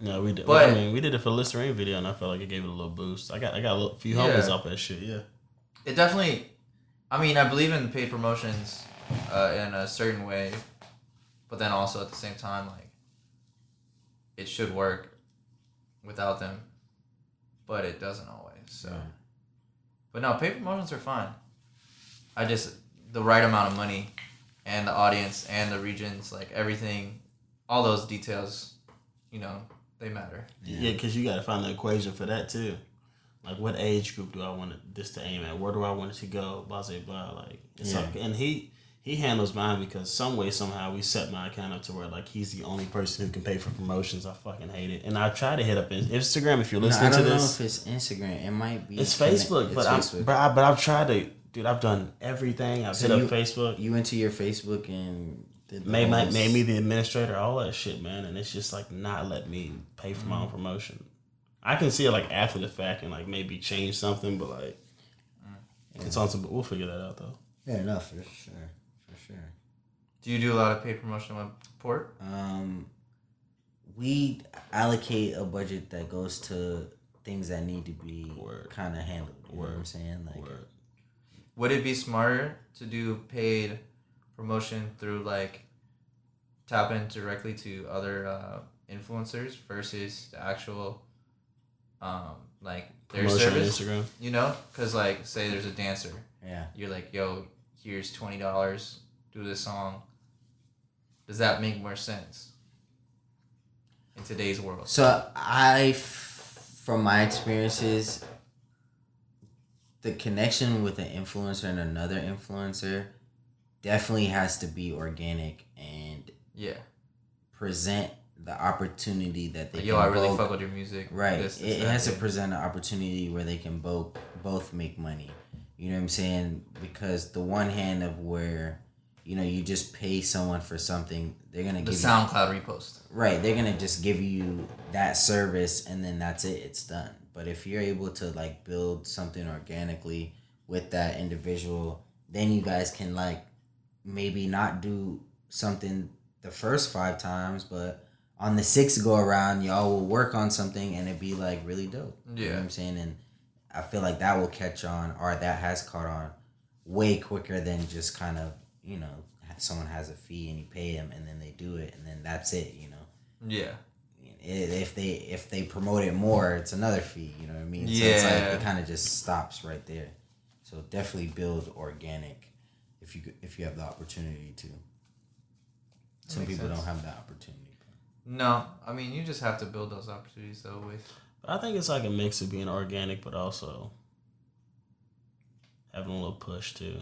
No, we did. But- I mean, we did it for Listerine video, and I felt like it gave it a little boost. I got, I got a little, few Yeah. off that shit. Yeah. it definitely, I mean, I believe in paid promotions uh, in a certain way, but then also at the same time, like it should work without them, but it doesn't always. So, Yeah. but no, paid promotions are fine. I just the right amount of money, and the audience and the regions, like everything, all those details, you know, they matter. Yeah, because you got to find the equation for that too. Like, what age group do I want this to aim at? Where do I want it to go? Blah, blah, blah. Like, it's Yeah. like, and he he handles mine because some way somehow we set my account up to where like he's the only person who can pay for promotions. I fucking hate it. And I try to hit up Instagram if you're listening No, to this. I don't know if it's Instagram. It might be. It's Facebook, it's but I'm Facebook. but, I, but I've tried to, dude. I've done everything. I've So hit you- up Facebook. You went to your Facebook and did the made my, whole- made me the administrator, all that shit, man. And it's just like not let me pay for my own promotion. I can see it like after the fact and like maybe change something, but like it's on some. We'll figure that out though. Yeah, no, for sure, for sure. Do you do a lot of paid promotion with Port? Um, we allocate a budget that goes to things that need to be kind of handled. You know what I'm saying? Like, Word. Would it be smarter to do paid promotion through like tap in directly to other uh, influencers versus the actual um like their Promotion service? Instagram. You know, because like say there's a dancer, yeah. you're like, yo, here's twenty dollars, do this song. Does that make more sense in today's world? So I, f- from my experiences, the connection with an influencer and another influencer definitely has to be organic and Yeah, present the opportunity that they like, yo, I really both- fuck with your music. Right. This, this, it, that, has to present an opportunity where they can both both make money. You know what I'm saying? Because the one hand of where, you know, you just pay someone for something, they're gonna the give SoundCloud repost. right. They're gonna just give you that service and then that's it. It's done. But if you're able to like build something organically with that individual, then you guys can like maybe not do something the first five times, but on the sixth go around, y'all will work on something and it'd be like really dope. You know Yeah. what I'm saying? And I feel like that will catch on or that has caught on way quicker than just kind of, you know, someone has a fee and you pay them and then they do it and then that's it, you know. Yeah. If they if they promote it more, it's another fee, you know what I mean? So it's like Yeah. it kind of just stops right there. So definitely build organic if you if you have the opportunity to. Some people sense. don't have that opportunity. No, I mean you just have to build those opportunities though with But I think it's like a mix of being organic, but also having a little push too.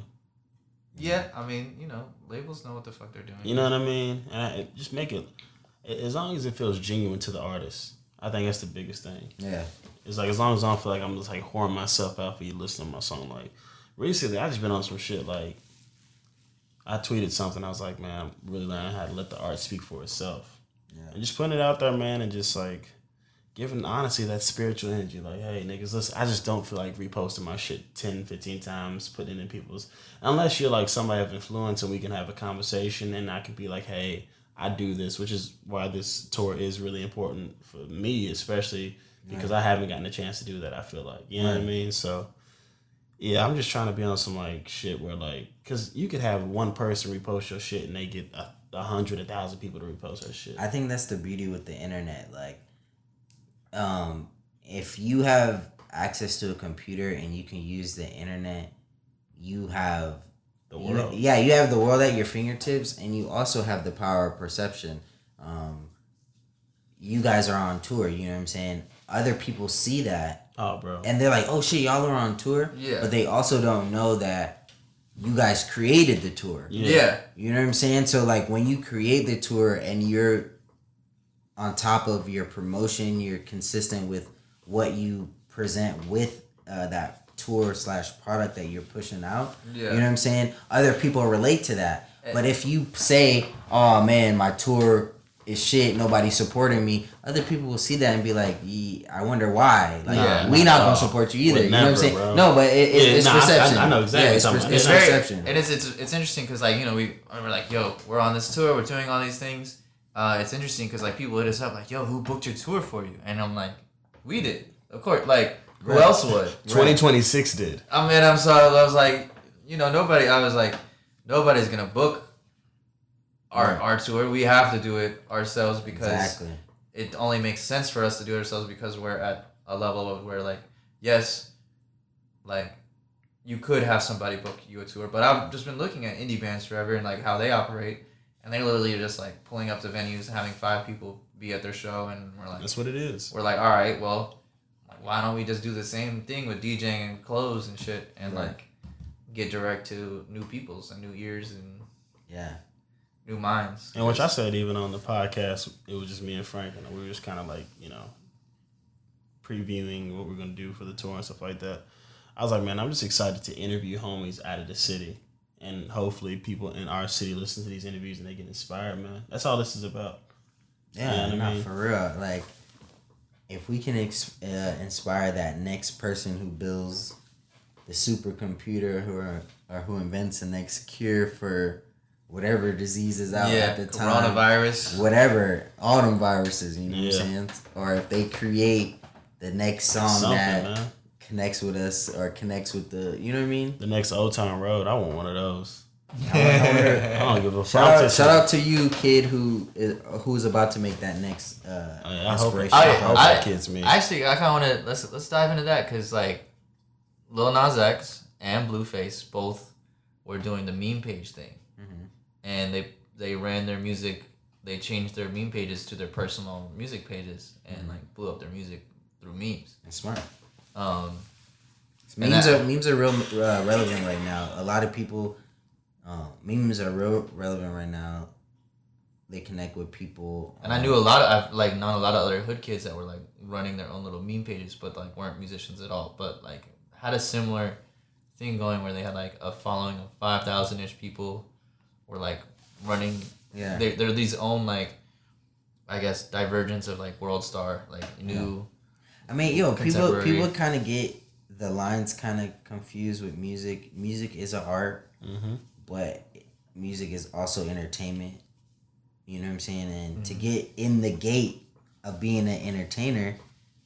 Yeah, I mean, you know, labels know what the fuck they're doing. You know what I mean? And I, just make it. as long as it feels genuine to the artist, I think that's the biggest thing. Yeah. It's like as long as I don't feel like I'm just like whoring myself out for you listening to my song. Like recently, I just been on some shit. Like I tweeted something. I was like, man, I'm really learning how to let the art speak for itself, Yeah. and just putting it out there, man, and just like giving honestly that spiritual energy. Like, hey, niggas, listen, I just don't feel like reposting my shit 10, 15 times, putting it in people's. Unless you're like somebody of influence and we can have a conversation, and I could be like, hey, I do this, which is why this tour is really important for me, especially because I haven't gotten a chance to do that. I feel like you know what I mean. So yeah, I'm just trying to be on some like shit where like, cause you could have one person repost your shit and they get a, a hundred, a thousand people to repost that shit. I think that's the beauty with the internet. Like, um, if you have access to a computer and you can use the internet, you have the you- world. yeah, you have the world at your fingertips, and you also have the power of perception. Um, you guys are on tour. You know what I'm saying? Other people see that, Oh, bro. and they're like, "Oh shit, y'all are on tour." Yeah. But they also don't know that you guys created the tour. Yeah. You know what I'm saying? So like when you create the tour and you're on top of your promotion, you're consistent with what you present with uh, that tour slash product that you're pushing out. Yeah. You know what I'm saying? Other people relate to that. But if you say, "Oh man, my tour is shit. Nobody's supporting me," other people will see that and be like, "Ye- "I wonder why." Like Yeah. we not Nah, gonna support you either. would You know what I'm saying? bro. No, but it, it, Yeah, it's nah, I- I- perception. I know exactly Yeah, it's, what per- you're it's about. it's very perception. it is it's, it's interesting because like you know we we're like yo we're on this tour we're doing all these things uh, it's interesting because like people hit us up like yo who booked your tour for you and i'm like we did of course like who Right. else would 2026 did. i mean i'm sorry i was like you know nobody i was like nobody's gonna book our Right. our tour we have to do it ourselves because exactly. it only makes sense for us to do it ourselves because we're at a level of where like yes like you could have somebody book you a tour but i've just been looking at indie bands forever and like how they operate and they literally are just like pulling up to venues and having five people be at their show and we're like That's what it is. we're like all right well why don't we just do the same thing with djing and clothes and shit and Right. like get direct to new peoples and new ears and Yeah. New minds And which I said even on the podcast, it was just me and Frank, and we were just kind of like, you know, previewing what we're gonna do for the tour and stuff like that. I was like, man, I'm just excited to interview homies out of the city, and hopefully people in our city listen to these interviews and they get inspired, man. That's all this is about. Yeah, Yeah, I not mean- for real. Like, if we can ex- uh, inspire that next person who builds the supercomputer, who are, or who invents the next cure for whatever disease is out yeah at the time, coronavirus whatever, all them viruses, you know what I'm saying? Or if they create the next song Something, that man. connects with us or connects with the, you know what I mean? The next Old Town Road, I want one of those. <laughs> I don't give a. Shout I'm out, shout out to you, kid, who is, who's about to make that next uh, Oh, yeah, I hope it- inspiration. I I, hope I, kid's me. Actually, I kind of want to let's let's dive into that because like, Lil Nas X and Blueface both were doing the meme page thing. And they they ran their music. They changed their meme pages to their personal music pages and like blew up their music through memes. It's smart. Um, Memes that- are memes are real uh, relevant right now. A lot of people, uh, memes are real relevant right now. They connect with people. and I knew a lot of like not a lot of other hood kids that were like running their own little meme pages, but like weren't musicians at all, but like had a similar thing going where they had like a following of five thousand ish people, were like running Yeah, they're, they're these own like i guess divergence of like world star like new I mean, yo, people Contemporary. people kind of get the lines kind of confused with music. Music is an art, Mhm. but music is also entertainment. You know what I'm saying? And Mm-hmm. to get in the gate of being an entertainer,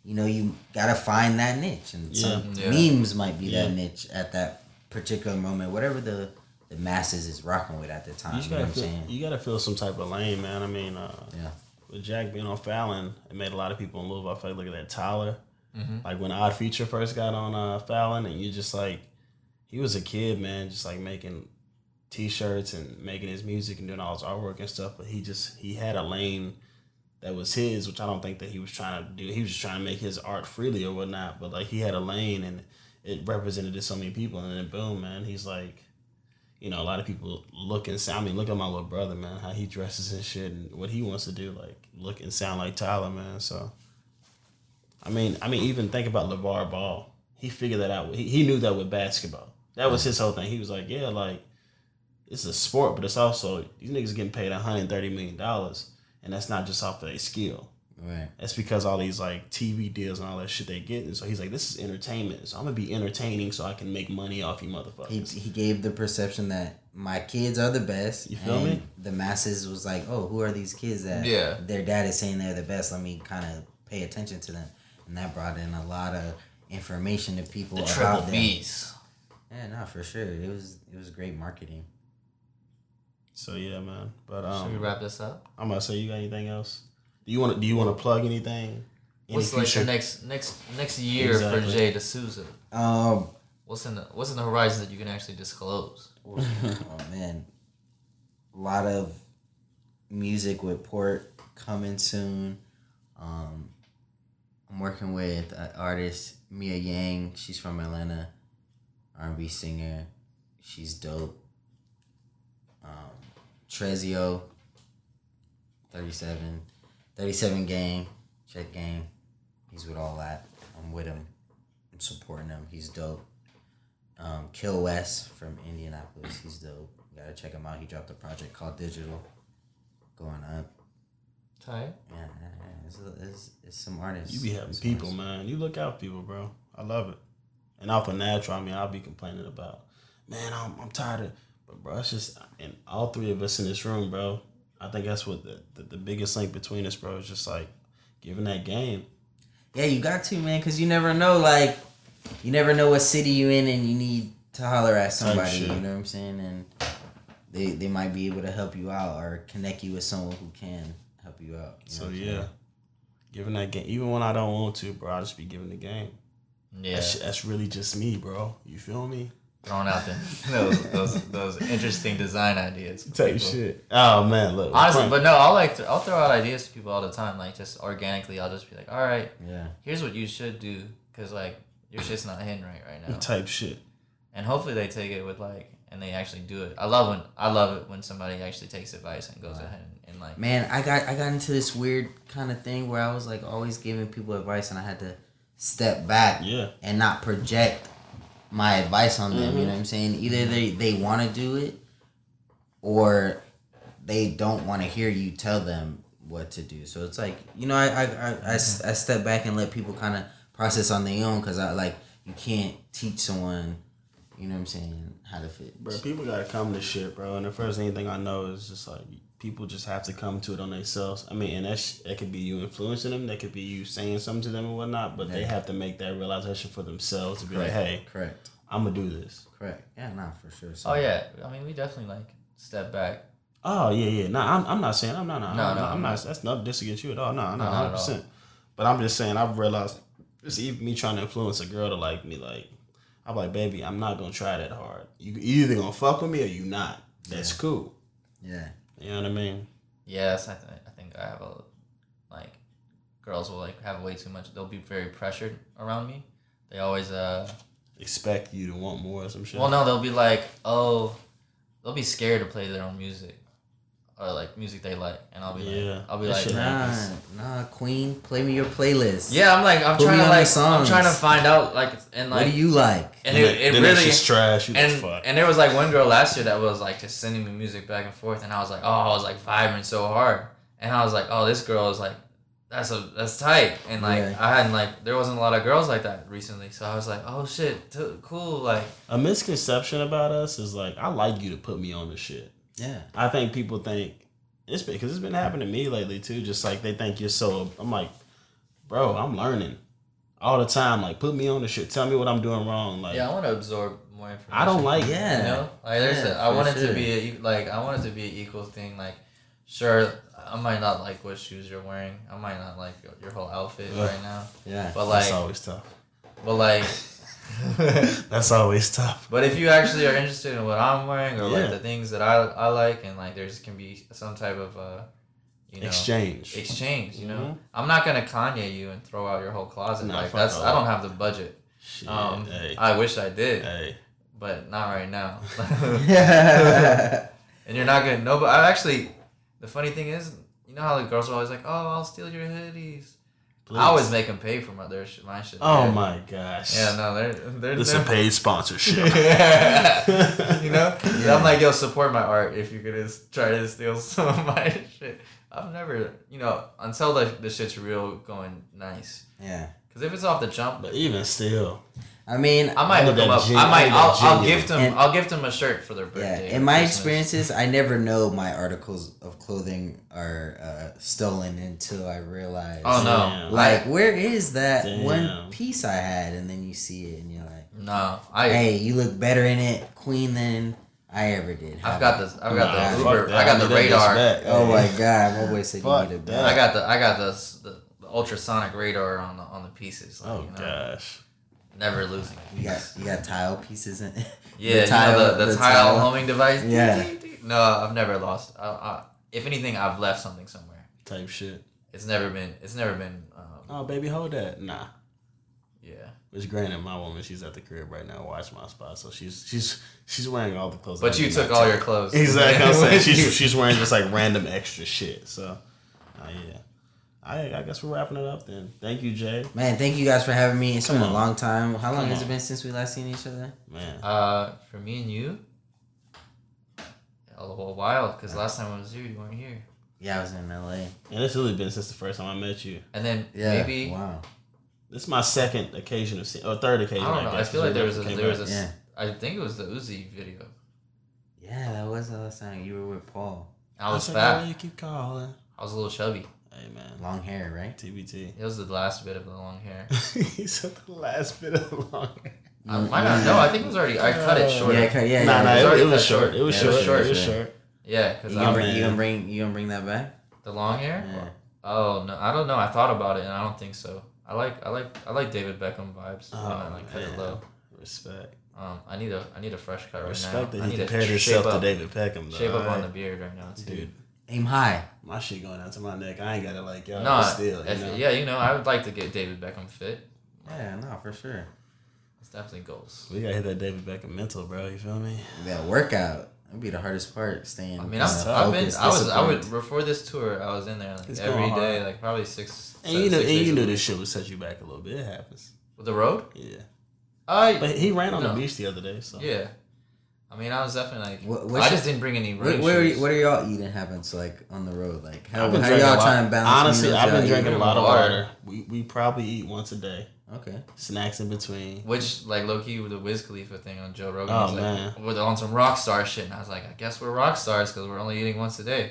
you know, you gotta find that niche, and some Yeah. memes might be Yeah. that niche at that particular moment, whatever the the masses is rocking with at the time. You You, know what gotta I'm feel, saying? you gotta feel some type of lane, man. I mean, uh, Yeah. with Jack being on Fallon, it made a lot of people in Louisville. I feel like look at that Tyler. Mhm. Like when Odd Future first got on uh, Fallon, and you just like, he was a kid, man, just like making t-shirts and making his music and doing all his artwork and stuff. But he just he had a lane that was his, which I don't think that he was trying to do. He was just trying to make his art freely or whatnot. But like he had a lane and it represented to so many people, and then boom, man, he's like. You know, a lot of people look and sound. I mean, look at my little brother, man, how he dresses and shit, and what he wants to do, like look and sound like Tyler, man. So, I mean, I mean, even think about LaVar Ball. He figured that out. He, he knew that with basketball. That was his whole thing. He was like, yeah, like it's a sport, but it's also these niggas getting paid 130 million dollars, and that's not just off of their skill. Right. That's because all these like TV deals and all that shit they get. And so he's like, this is entertainment. So I'm gonna be entertaining so I can make money off you motherfuckers. He, he gave the perception that my kids are the best. You feel and me? The masses was like, oh, who are these kids that Yeah. their dad is saying they're the best? Let me kind of pay attention to them. And that brought in a lot of information to people The about triple them. Yeah, no, for sure. It was it was great marketing. so yeah, man. But Should we um, wrap this up? I'm gonna say, you got anything else? Do you want to? Do you want to plug anything? Any What's like future- the next next next year Exactly. for Jay D'Souza? Um, What's in the What's in the horizon that you can actually disclose? <laughs> oh man, a lot of music with Port coming soon. Um, I'm working with an artist Mia Yang. She's from Atlanta, R&B singer. She's dope. Um, Trezio, 37, 37 game, check game. He's with all that. I'm with him. I'm supporting him. He's dope. Um, Kill West from Indianapolis. He's dope. You gotta check him out. He dropped a project called Digital. Going up. Tight. Yeah, yeah, yeah. It's, it's, it's some artists. You be having Some people, artists. man. You look out people, bro. I love it. And off a natural, I mean, I'll be complaining about, man, I'm, I'm tired of, but bro, it's just, and all three of us in this room, bro. I think that's what the, the, the biggest link between us, bro, is just like giving that game. Yeah, you got to, man, because you never know. Like, you never know what city you in, and you need to holler at somebody. You know what I'm saying? And they they might be able to help you out or connect you with someone who can help you out. you So what yeah, giving that game. Even when I don't want to, bro, I just be giving the game. Yeah. That's, that's really just me, bro. You feel me? Throwing out the, <laughs> those, those those interesting design ideas. for Type people. shit. Oh man, look. Honestly, Frank- but no, I'll like to, I'll throw out ideas to people all the time. Like just organically, I'll just be like, all right, yeah. here's what you should do, cause like your shit's not hitting right right now. type shit. and hopefully they take it with like and they actually do it. I love when I love it when somebody actually takes advice and goes ahead and, and like Man, I got I got into this weird kind of thing where I was like always giving people advice, and I had to step back Yeah. and not project my advice on them. You Mm-hmm. know what I'm saying? Either they they want to do it, or they don't want to hear you tell them what to do. So it's like you know, I I I I step back and let people kind of process on their own because I like you can't teach someone. You know what I'm saying? How to fit. Bro, people gotta come to shit, bro. And the first thing I know is just like people just have to come to it on themselves. I mean, and that's that could be you influencing them, that could be you saying something to them and whatnot. But they have to make that realization for themselves to be like, hey, correct, I'm gonna do this. correct. Yeah, nah, for sure. So, oh yeah, I mean we definitely like step back. Oh yeah, yeah. No, I'm, I'm not saying I'm not. No, No, I'm, no, not, I'm I'm not. That's not diss against you at all. No, no, No, not hundred percent. But I'm just saying I've realized it's even me trying to influence a girl to like me. Like I'm like, baby, I'm not gonna try that hard. You you either gonna fuck with me or you not. That's cool. yeah. You know what I mean? Yes, I, th- I think I have a like girls will like have way too much. They'll be very pressured around me. They always uh Expect you to want more or some shit. well no they'll be like oh they'll be scared to play their own music or like music they like and I'll be Yeah, like I'll be that like shit Nah, nah, Queen, play me your playlist. yeah I'm like I'm Put trying to on the like I'm trying to find out like and like, What do you like? and then, it, it then that really shit's trash. You and the fuck. and there was like one girl last year that was like just sending me music back and forth, and I was like, oh, I was like vibing so hard, and I was like, oh, this girl is like, that's a that's tight, and like Yeah. I hadn't like there wasn't a lot of girls like that recently, so I was like, oh shit, t- cool, like a misconception about us is like I like you to put me on the shit. Yeah. I think people think it's because it's been happening to me lately too. Just like they think you're so. I'm like, bro, I'm learning all the time. Like, put me on the shit. Tell me what I'm doing wrong. Like, yeah, I want to absorb more information. I don't like. Yeah. you know, like there's Yeah, a, I for want it sure. to be a, like I want it to be an equal thing. Like, sure, I might not like what shoes you're wearing. I might not like your, your whole outfit Ugh. right now, Yeah. but like, it's always tough. but like. <laughs> <laughs> That's always tough. But if you actually are interested in what I'm wearing or Yeah. like the things that I, I like and like there's can be some type of uh you know Exchange. exchange, you know. Mhm. I'm not gonna Kanye you and throw out your whole closet. Nah, like that's all I don't have the budget. Shit. Um hey. I wish I did. hey. but not right now. yeah. <laughs> <laughs> and you're not gonna know. But I actually, the funny thing is, you know how the girls are always like, "Oh, I'll steal your hoodies." Please. I always make them pay for my their sh- my shit. Oh Yeah. my gosh. Yeah, no, they're they're. This is a paid sponsorship. <laughs> you know, <laughs> Yeah. I'm like, yo, support my art if you're gonna try to steal <laughs> some of my shit. I've never, you know, until the the shit's real going nice. yeah. Because if it's off the jump, but even still, I mean, I might look hook them up. gen- I I might. I'll, I'll gift them. And- I'll gift them a shirt for their birthday. yeah. birthday. In my Christmas. experiences, I never know my articles of clothing are uh, stolen until I realize. Oh no, Damn. Like, where is that Damn. one piece I had? And then you see it, and you're like, no, I. "Hey, you look better in it, Queen, than I ever did." I've got this. I've got Nah, the Uber. that. I got the need that bitch radar. back. Oh my god, my boy said Fuck you need a that. I got the. I got the the, the ultrasonic radar on the on the pieces. Like, oh you know, gosh. Never losing. You got you got tile pieces in. <laughs> Yeah, the tile- you know, the, the, the tile, tile. homing device. Yeah. No, I've never lost. I, I, if anything, I've left something somewhere. Type shit. It's never been. It's never been. Um, Oh baby, hold that. Nah. yeah. Which granted, my woman, she's at the crib right now, watch my spot, so she's she's she's wearing all the clothes. But you took all take. your clothes. Exactly. I'm <laughs> saying she's she's wearing just like random extra shit. So, uh, yeah. I I guess we're wrapping it up then. Thank you, Jay. Man, thank you guys for having me. It's been Come a long time. How long Come has it been since we last seen each other? Man, Uh, for me and you, a little while because last time I was here, you weren't here. Yeah, I was in LA. and it's really been since the first time I met you. And then Yeah. maybe Wow. This is my second occasion of seeing, or third occasion. I occasion. don't know. I guess, feel like there was we a there was came a. Yeah. I think it was the Uzi video. Yeah, that was the last time you were with Paul. I was said, fat. "Oh, You keep calling. I was a little chubby. Hey man, Long hair, right? TBT. It was the last bit of the long hair. <laughs> he said the last bit of the long. hair. I might not know. I think it was already. I cut it short. Yeah, Yeah, cut- yeah, nah, yeah. nah, It was it, it was short. short. It was Yeah, it short. was short, It was yeah. because You gonna, bring, you gonna bring you gonna bring that back? the long hair. Yeah. Oh no, I don't know. I thought about it and I don't think so. I like I like I like David Beckham vibes when I Oh, like cut it low. Respect. Um, I need a I need a fresh cut right Respect now. that I he need compared to himself shape to David Beckham. Though. shape up on alright? the beard right now too. Dude, Aim high. my shit going down to my neck. I ain't got it like y'all. no, still, you know. yeah, you know, I would like to get David Beckham fit. Yeah, no, for sure. It's definitely goals. We gotta hit that David Beckham mental, bro. You feel me? That workout. That'd be the hardest part. Staying. I mean, I'm, I've been, I was, I would before this tour, I was in there like It's every hard. like probably six. And se- you know, and you knew this shit would set you back a little bit. It happens. With the road. Yeah. I But he ran on No. the beach the other day, so yeah. I mean, I was definitely like, What- I what's just didn't bring any What, running what, are, shoes. what are y'all eating habits like on the road? Like how, how drinking y'all trying to balance? Honestly, I've been drinking a lot of Water. water. We we probably eat once a day. Okay. Snacks in between. Which like low key with the Wiz Khalifa thing on Joe Rogan. Oh, he's like, man. We're on some rock star shit, and I was like, I guess we're rock stars because we're only eating once a day.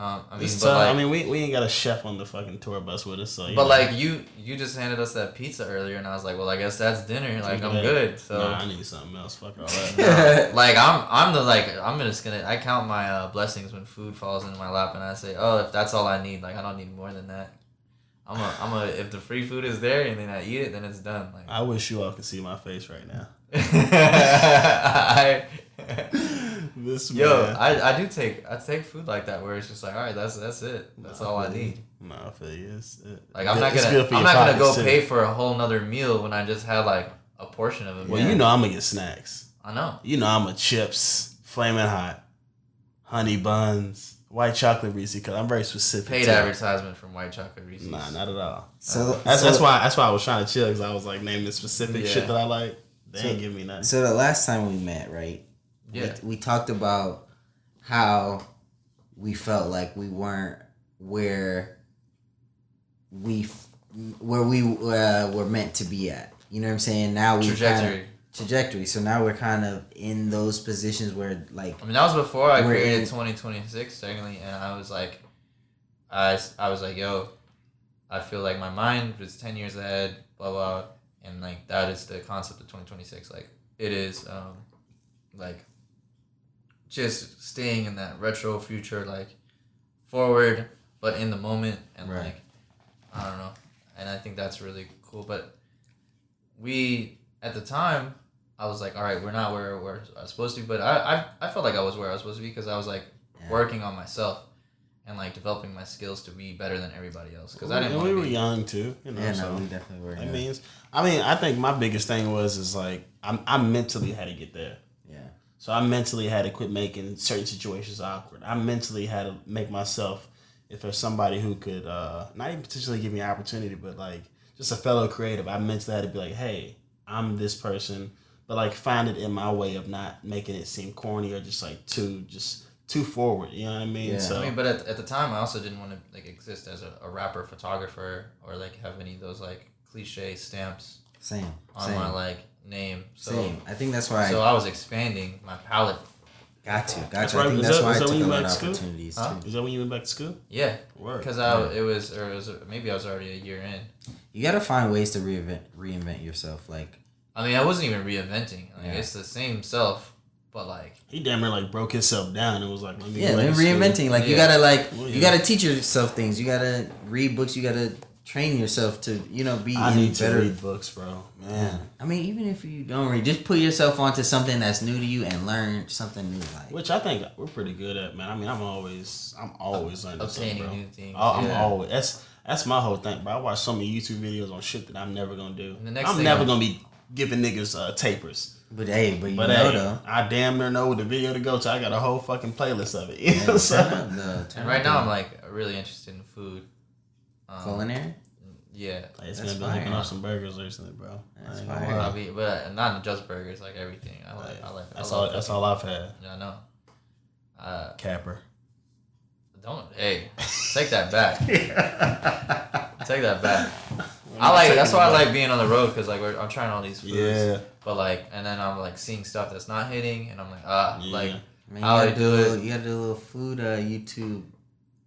Um, I mean, It's but like, I mean, we, we ain't got a chef on the fucking tour bus with us, so. but know. like you you just handed us that pizza earlier, and I was like, well, I guess that's dinner. Like I'm good. So Nah, I need something else. Fuck all that. <laughs> like I'm I'm the like I'm just gonna I count my uh, blessings when food falls into my lap, and I say, oh, if that's all I need, like I don't need more than that. I'm a I'm a if the free food is there and then I eat it, then it's done. Like I wish you all could see my face right now. <laughs> <laughs> I. This Yo, man. I, I do take I take food like that where it's just like all right that's that's it that's all I need No, I feel you. It's, it, like I'm not gonna I'm not gonna go too. pay for a whole nother meal when I just had like a portion of it Well, you know I'm gonna get snacks. I know You know I'm a chips, flaming hot, honey buns, white chocolate Reese because I'm very specific. paid too. advertisement from White Chocolate Reese's Nah, not at all. So That's, so, that's why that's why I was trying to chill because I was like naming specific Yeah. shit that I like. They So- ain't give me nothing. So the last time we met, right? Yeah We, we talked about how we felt like we weren't where we f- where we uh, were meant to be at. You know what I'm saying? Now we trajectory of trajectory. So now we're kind of in those positions where like I mean that was before I created in- 2026 technically and I was like I, I was like yo I feel like my mind was 10 years ahead blah blah and like that is the concept of 2026 like it is um like just staying in that retro future like forward but in the moment and Right. like I don't know and I think that's really cool but we at the time I was like all right we're not where we're supposed to be but I I, I felt like I was where I was supposed to be because I was like Yeah. working on myself and like developing my skills to be better than everybody else because we, I didn't and we were be. young too. You know, Yeah, so no, we definitely were. that yeah. means. I mean, I think my biggest thing was is like I'm I mentally had to get there. yeah. So I mentally had to quit making certain situations awkward. I mentally had to make myself, if there's somebody who could uh, not even potentially give me an opportunity, but like just a fellow creative, I mentally had to be like, hey, I'm this person, but like find it in my way of not making it seem corny or just like too just too forward. You know what I mean? Yeah. So I mean, but at, at the time, I also didn't want to like exist as a, a rapper, photographer, or like have any of those like cliche stamps Same. on Same. my like name. So, Same. I think that's why so I I was expanding my palette. got to. Got That's to. I right. think Is that's that- why I took a you lot of to school? opportunities Huh? too. is that when you went back to school? Yeah, Word. because I it was or it was maybe I was already a year in. You gotta find ways to reinvent reinvent yourself. Like I mean, I wasn't even reinventing. Like Yeah. it's the same self, but like He damn near like broke himself down and was like, let me yeah, go then back school. reinventing. Like you gotta like Well, you gotta teach yourself things. You gotta read books. You gotta train yourself to you know be I in need to better. read books, bro. Man. I mean, even if you don't read, just put yourself onto something that's new to you and learn something new. Like Which I think we're pretty good at, man. I mean, I'm always, I'm always learning obtaining something, bro. new things. Oh, I'm yeah. always. That's that's my whole thing, bro. I watch so many YouTube videos on shit that I'm never gonna do. The next I'm thing never I'm- gonna be giving niggas uh, tapers. but hey, but you But know hey, though. I damn near know the video to go to. I got a whole fucking playlist of it. <laughs> You know Yeah, what I'm saying? turn up the- And right up now, I'm like really interested in food. Um, culinary. Yeah, Like, it's That's been hooking fire. up some burgers recently, bro. That's ain't fire. lie. I mean, but not just burgers, like everything. I like, I like. That's I love all. That's all I've had. Yeah, I know. Uh, Capper. don't hey, take that back. <laughs> take that back. I like. That's why I like being on the road because like we're, I'm trying all these foods. Yeah. But like, and then I'm like seeing stuff that's not hitting, and I'm like, ah, Yeah. like Man, you How gotta do, do a it. little, you gotta do a little food uh, YouTube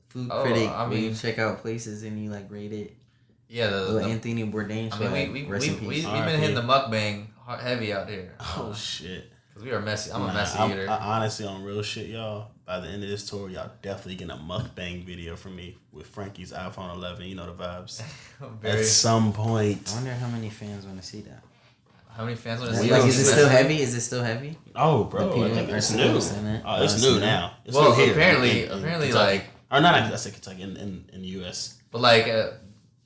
food Oh, critic I where you mean- check out places and you like rate it. Yeah, the, the Anthony Bourdain I mean, we we we, we, we have been hitting the mukbang hard- heavy out here. Oh Uh, shit. Cause we are messy. I'm a messy I'm- eater. I, honestly, on real shit, y'all. By the end of this tour, y'all definitely getting a mukbang video from me with Frankie's iPhone 11. You know the vibes. <laughs> Very, At some point. I wonder how many fans want to see that. how many fans want to see? don't is it still heavy? Is it still heavy? Oh, bro, The I think it's new. to send it? Oh, it's Oh, it's new new. now. It's Well, new here. apparently- in- in apparently, Kentucky. like- or not. I say Kentucky in, in, in the U.S. But like uh,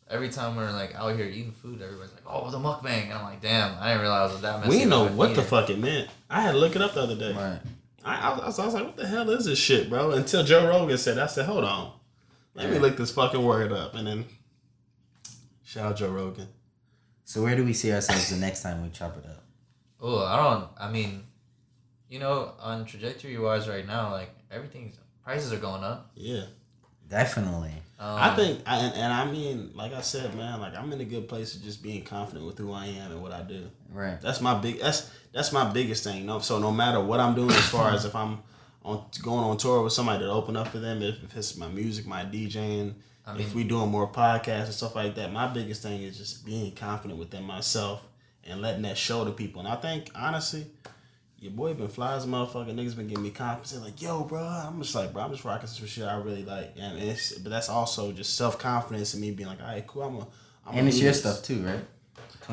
every time we're like out here eating food, everybody's like, "Oh, the mukbang," and I'm like, "Damn, I didn't realize it was that messy." We know what the fuck it meant. I had to look it up the other day. Right. I, I, was, I was like, what the hell is this shit, bro? Until Joe Rogan said, it. I said, hold on. Let me look this fucking word up. And then, shout out Joe Rogan. So where do we see ourselves the next time we chop it up? Oh, I don't. I mean, you know, on trajectory wise, right now, like everything's prices are going up. Yeah. Definitely. Um, I think, I, and, and I mean, like I said, man, like I'm in a good place of just being confident with who I am and what I do. Right. That's my big. That's that's my biggest thing. You know, so no matter what I'm doing, as far as if I'm on going on tour with somebody to open up for them, if, if it's my music, my DJing, I if we doing more podcasts and stuff like that, my biggest thing is just being confident within myself and letting that show to people. And I think honestly, your boy been fly as a motherfucker. Niggas been giving me confidence. They're like, yo, bro, I'm just like, bro, I'm just rocking some shit I really like. And it's, but that's also just self confidence and me being like, all right, cool, I'm a. I'm And it's your stuff too, right?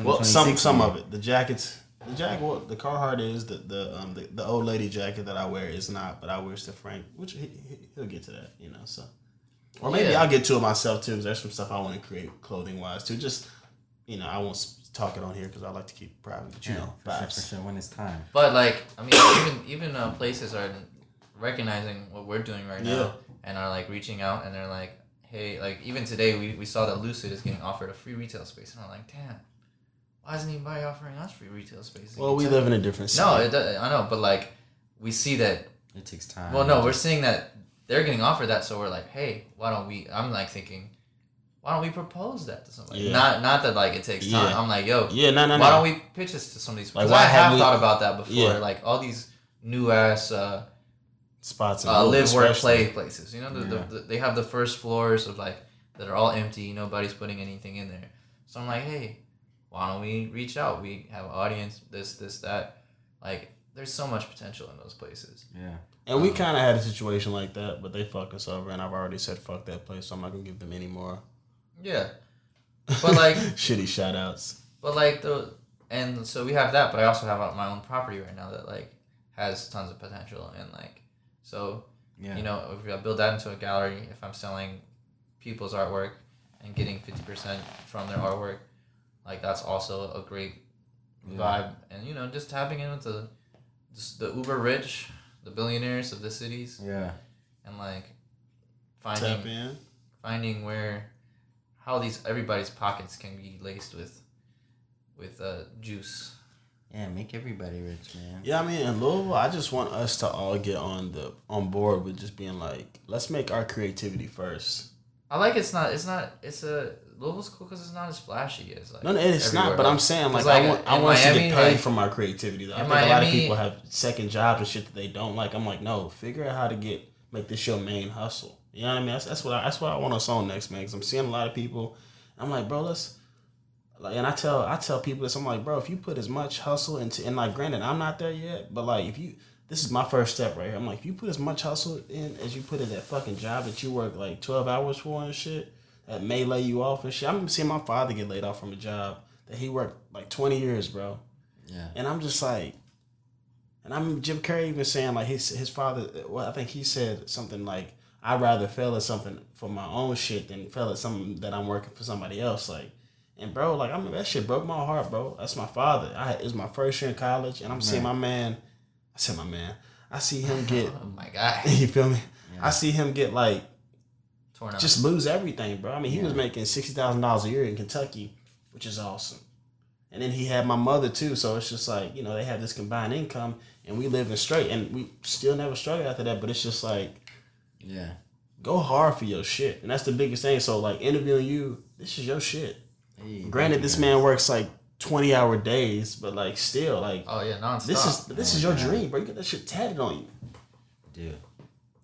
well, some some of it. The jackets, the jacket, well, the Carhartt is the the um the, the old lady jacket that I wear is not, but I wear to Frank, which he, he'll get to that, you know. So, or maybe Yeah. I'll get to it myself too. 'cause there's some stuff I want to create clothing wise too. Just you know, I won't talk it on here because I like to keep private. But you Yeah, know, for sure, for sure. When it's time. But like, I mean, even even uh, places are recognizing what we're doing right Yeah. now and are like reaching out and they're like, hey, like even today we, we saw that Lucid is getting offered a free retail space and I'm like, damn, why isn't anybody offering us free retail space? Well, we live in a different. City. No, it does, I know, but like we see that. It takes time. Well, no, we're seeing that they're getting offered that, so we're like, hey, why don't we? I'm like thinking. Why don't we propose that to somebody? Yeah. Not not that like it takes time. Yeah. I'm like, yo, yeah, no, no, no. why don't we pitch this to some of these? Because why I have we- thought about that before. Yeah. Like all these new ass uh, spots in uh, live work play places. You know, the, the, the, they have the first floors of like that are all empty. Nobody's putting anything in there. So I'm like, hey, why don't we reach out? We have audience. This, this, that. Like, there's so much potential in those places. Yeah. And we Um, kind of had a situation like that, but they fucked us over, and I've already said fuck that place, so I'm not gonna give them any more. Yeah, But, like- <laughs> shitty shout outs. but like the and so we have that. But I also have uh, my own property right now that like has tons of potential and like so Yeah. You know, if I build that into a gallery, if I'm selling people's artwork and getting fifty percent from their artwork, like that's also a great Yeah. vibe. And you know, just tapping in with the just the uber rich, the billionaires of the cities, Yeah. and like finding in. finding where how these everybody's pockets can be laced with with uh, juice. Yeah. Make everybody rich, man. Yeah, I mean, in Louisville, I just want us to all get on the on board with just being like, let's make our creativity first. I like it's not it's not it's a Louisville's cool because it's not as flashy as like No, no, it's not. everywhere But I'm saying like, 'Cause, like, I want I want us to Miami, get paid like- from our creativity. Though. I in think a lot of people have second jobs and shit that they don't like. I'm like, no, figure out how to get make this your main hustle. You know what I mean? That's, that's what I, that's what I want us on next, man. Because I'm seeing a lot of people. I'm like, bro, let's like, and I tell I tell people this. I'm like, bro, if you put as much hustle into, and like, granted, I'm not there yet, but like, if you, this is my first step right here. I'm like, if you put as much hustle in as you put in that fucking job that you work like 12 hours for and shit, that may lay you off and shit. I'm seeing my father get laid off from a job that he worked like 20 years, bro. Yeah. And I'm just like, and I'm Jim Carrey even saying like his his father. Well, I think he said something like, "I'd rather fail at something for my own shit than fail at something that I'm working for somebody else." Like, and bro, like I mean that shit broke my heart, bro. That's my father. I it was my first year in college, and I'm seeing my man. I said my man. I see him <laughs> get. Oh my god, <laughs> you feel me? Yeah. I see him get like torn up. just lose everything, bro. I mean, he was making sixty thousand dollars a year in Kentucky, which is awesome. And then he had my mother too, so it's just like you know they have this combined income, and we living straight, and we still never struggled after that. But it's just like Yeah. go hard for your shit, and that's the biggest thing. So like interviewing you, this is your shit. Hey, Granted, thank this you, man works like twenty hour days, but like still like oh yeah, nonstop. this is this Oh is your God. dream, bro. You got that shit tatted on you. dude.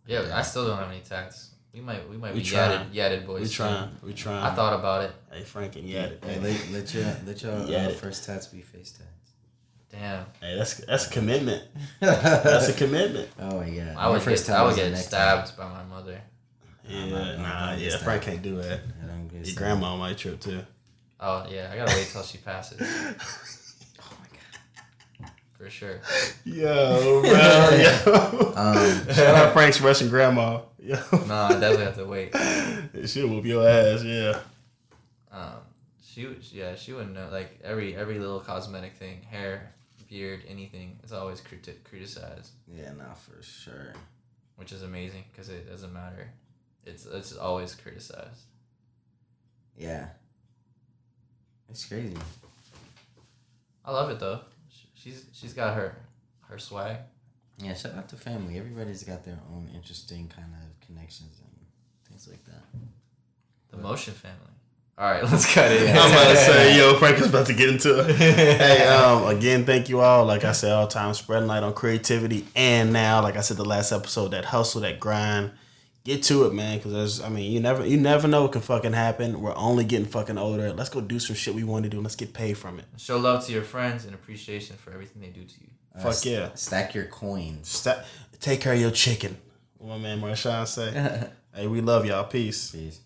yeah. I still don't have any tats. We might we might We be trying. yatted, yatted boys. We soon. trying, we trying. I thought about it. hey Frank and yeah, Hey, let, let your let your uh, <laughs> first tats be face tats. Damn, hey, that's that's a commitment. That's a commitment. <laughs> oh my god. I would My first get tat I would was the get necktie. stabbed by my mother. Yeah, I'm not- I'm nah, yeah, Frank that. can't do that. I don't Your stabbed. grandma might trip too. Oh yeah, I gotta wait till she passes <laughs> Oh my god. for sure. Yo, bro, yo. <laughs> Um, Shout out Frank's Russian grandma. Yo, No, I definitely have to wait. she'll whoop your ass. Yeah. Um, she would- yeah she wouldn't know like every every little cosmetic thing, hair, beard, anything. It's always criti- criticized, yeah, nah, for sure. which is amazing because it doesn't matter. It's it's always criticized. Yeah. It's crazy. I love it though. She's she's got her her swag. Yeah, shout out to family. Everybody's got their own interesting kind of connections and things like that. The motion family. All right, <laughs> let's cut it. I'm about to say, yo, <laughs> Frank is about to get into it. <laughs> hey, um, again, thank you all. Like I said, all time, spreading light on creativity, and now, like I said, the last episode, that hustle, that grind. Get to it, man, because there's, I mean, you never, you never know what can fucking happen. We're only getting fucking older. Let's go do some shit we want to do. and Let's get paid from it. Show love to your friends and appreciation for everything they do to you. Uh, Fuck st- yeah. Stack your coins. Stop, take care of your chicken. What my man Marshawn say. hey, we love y'all. Peace. Peace.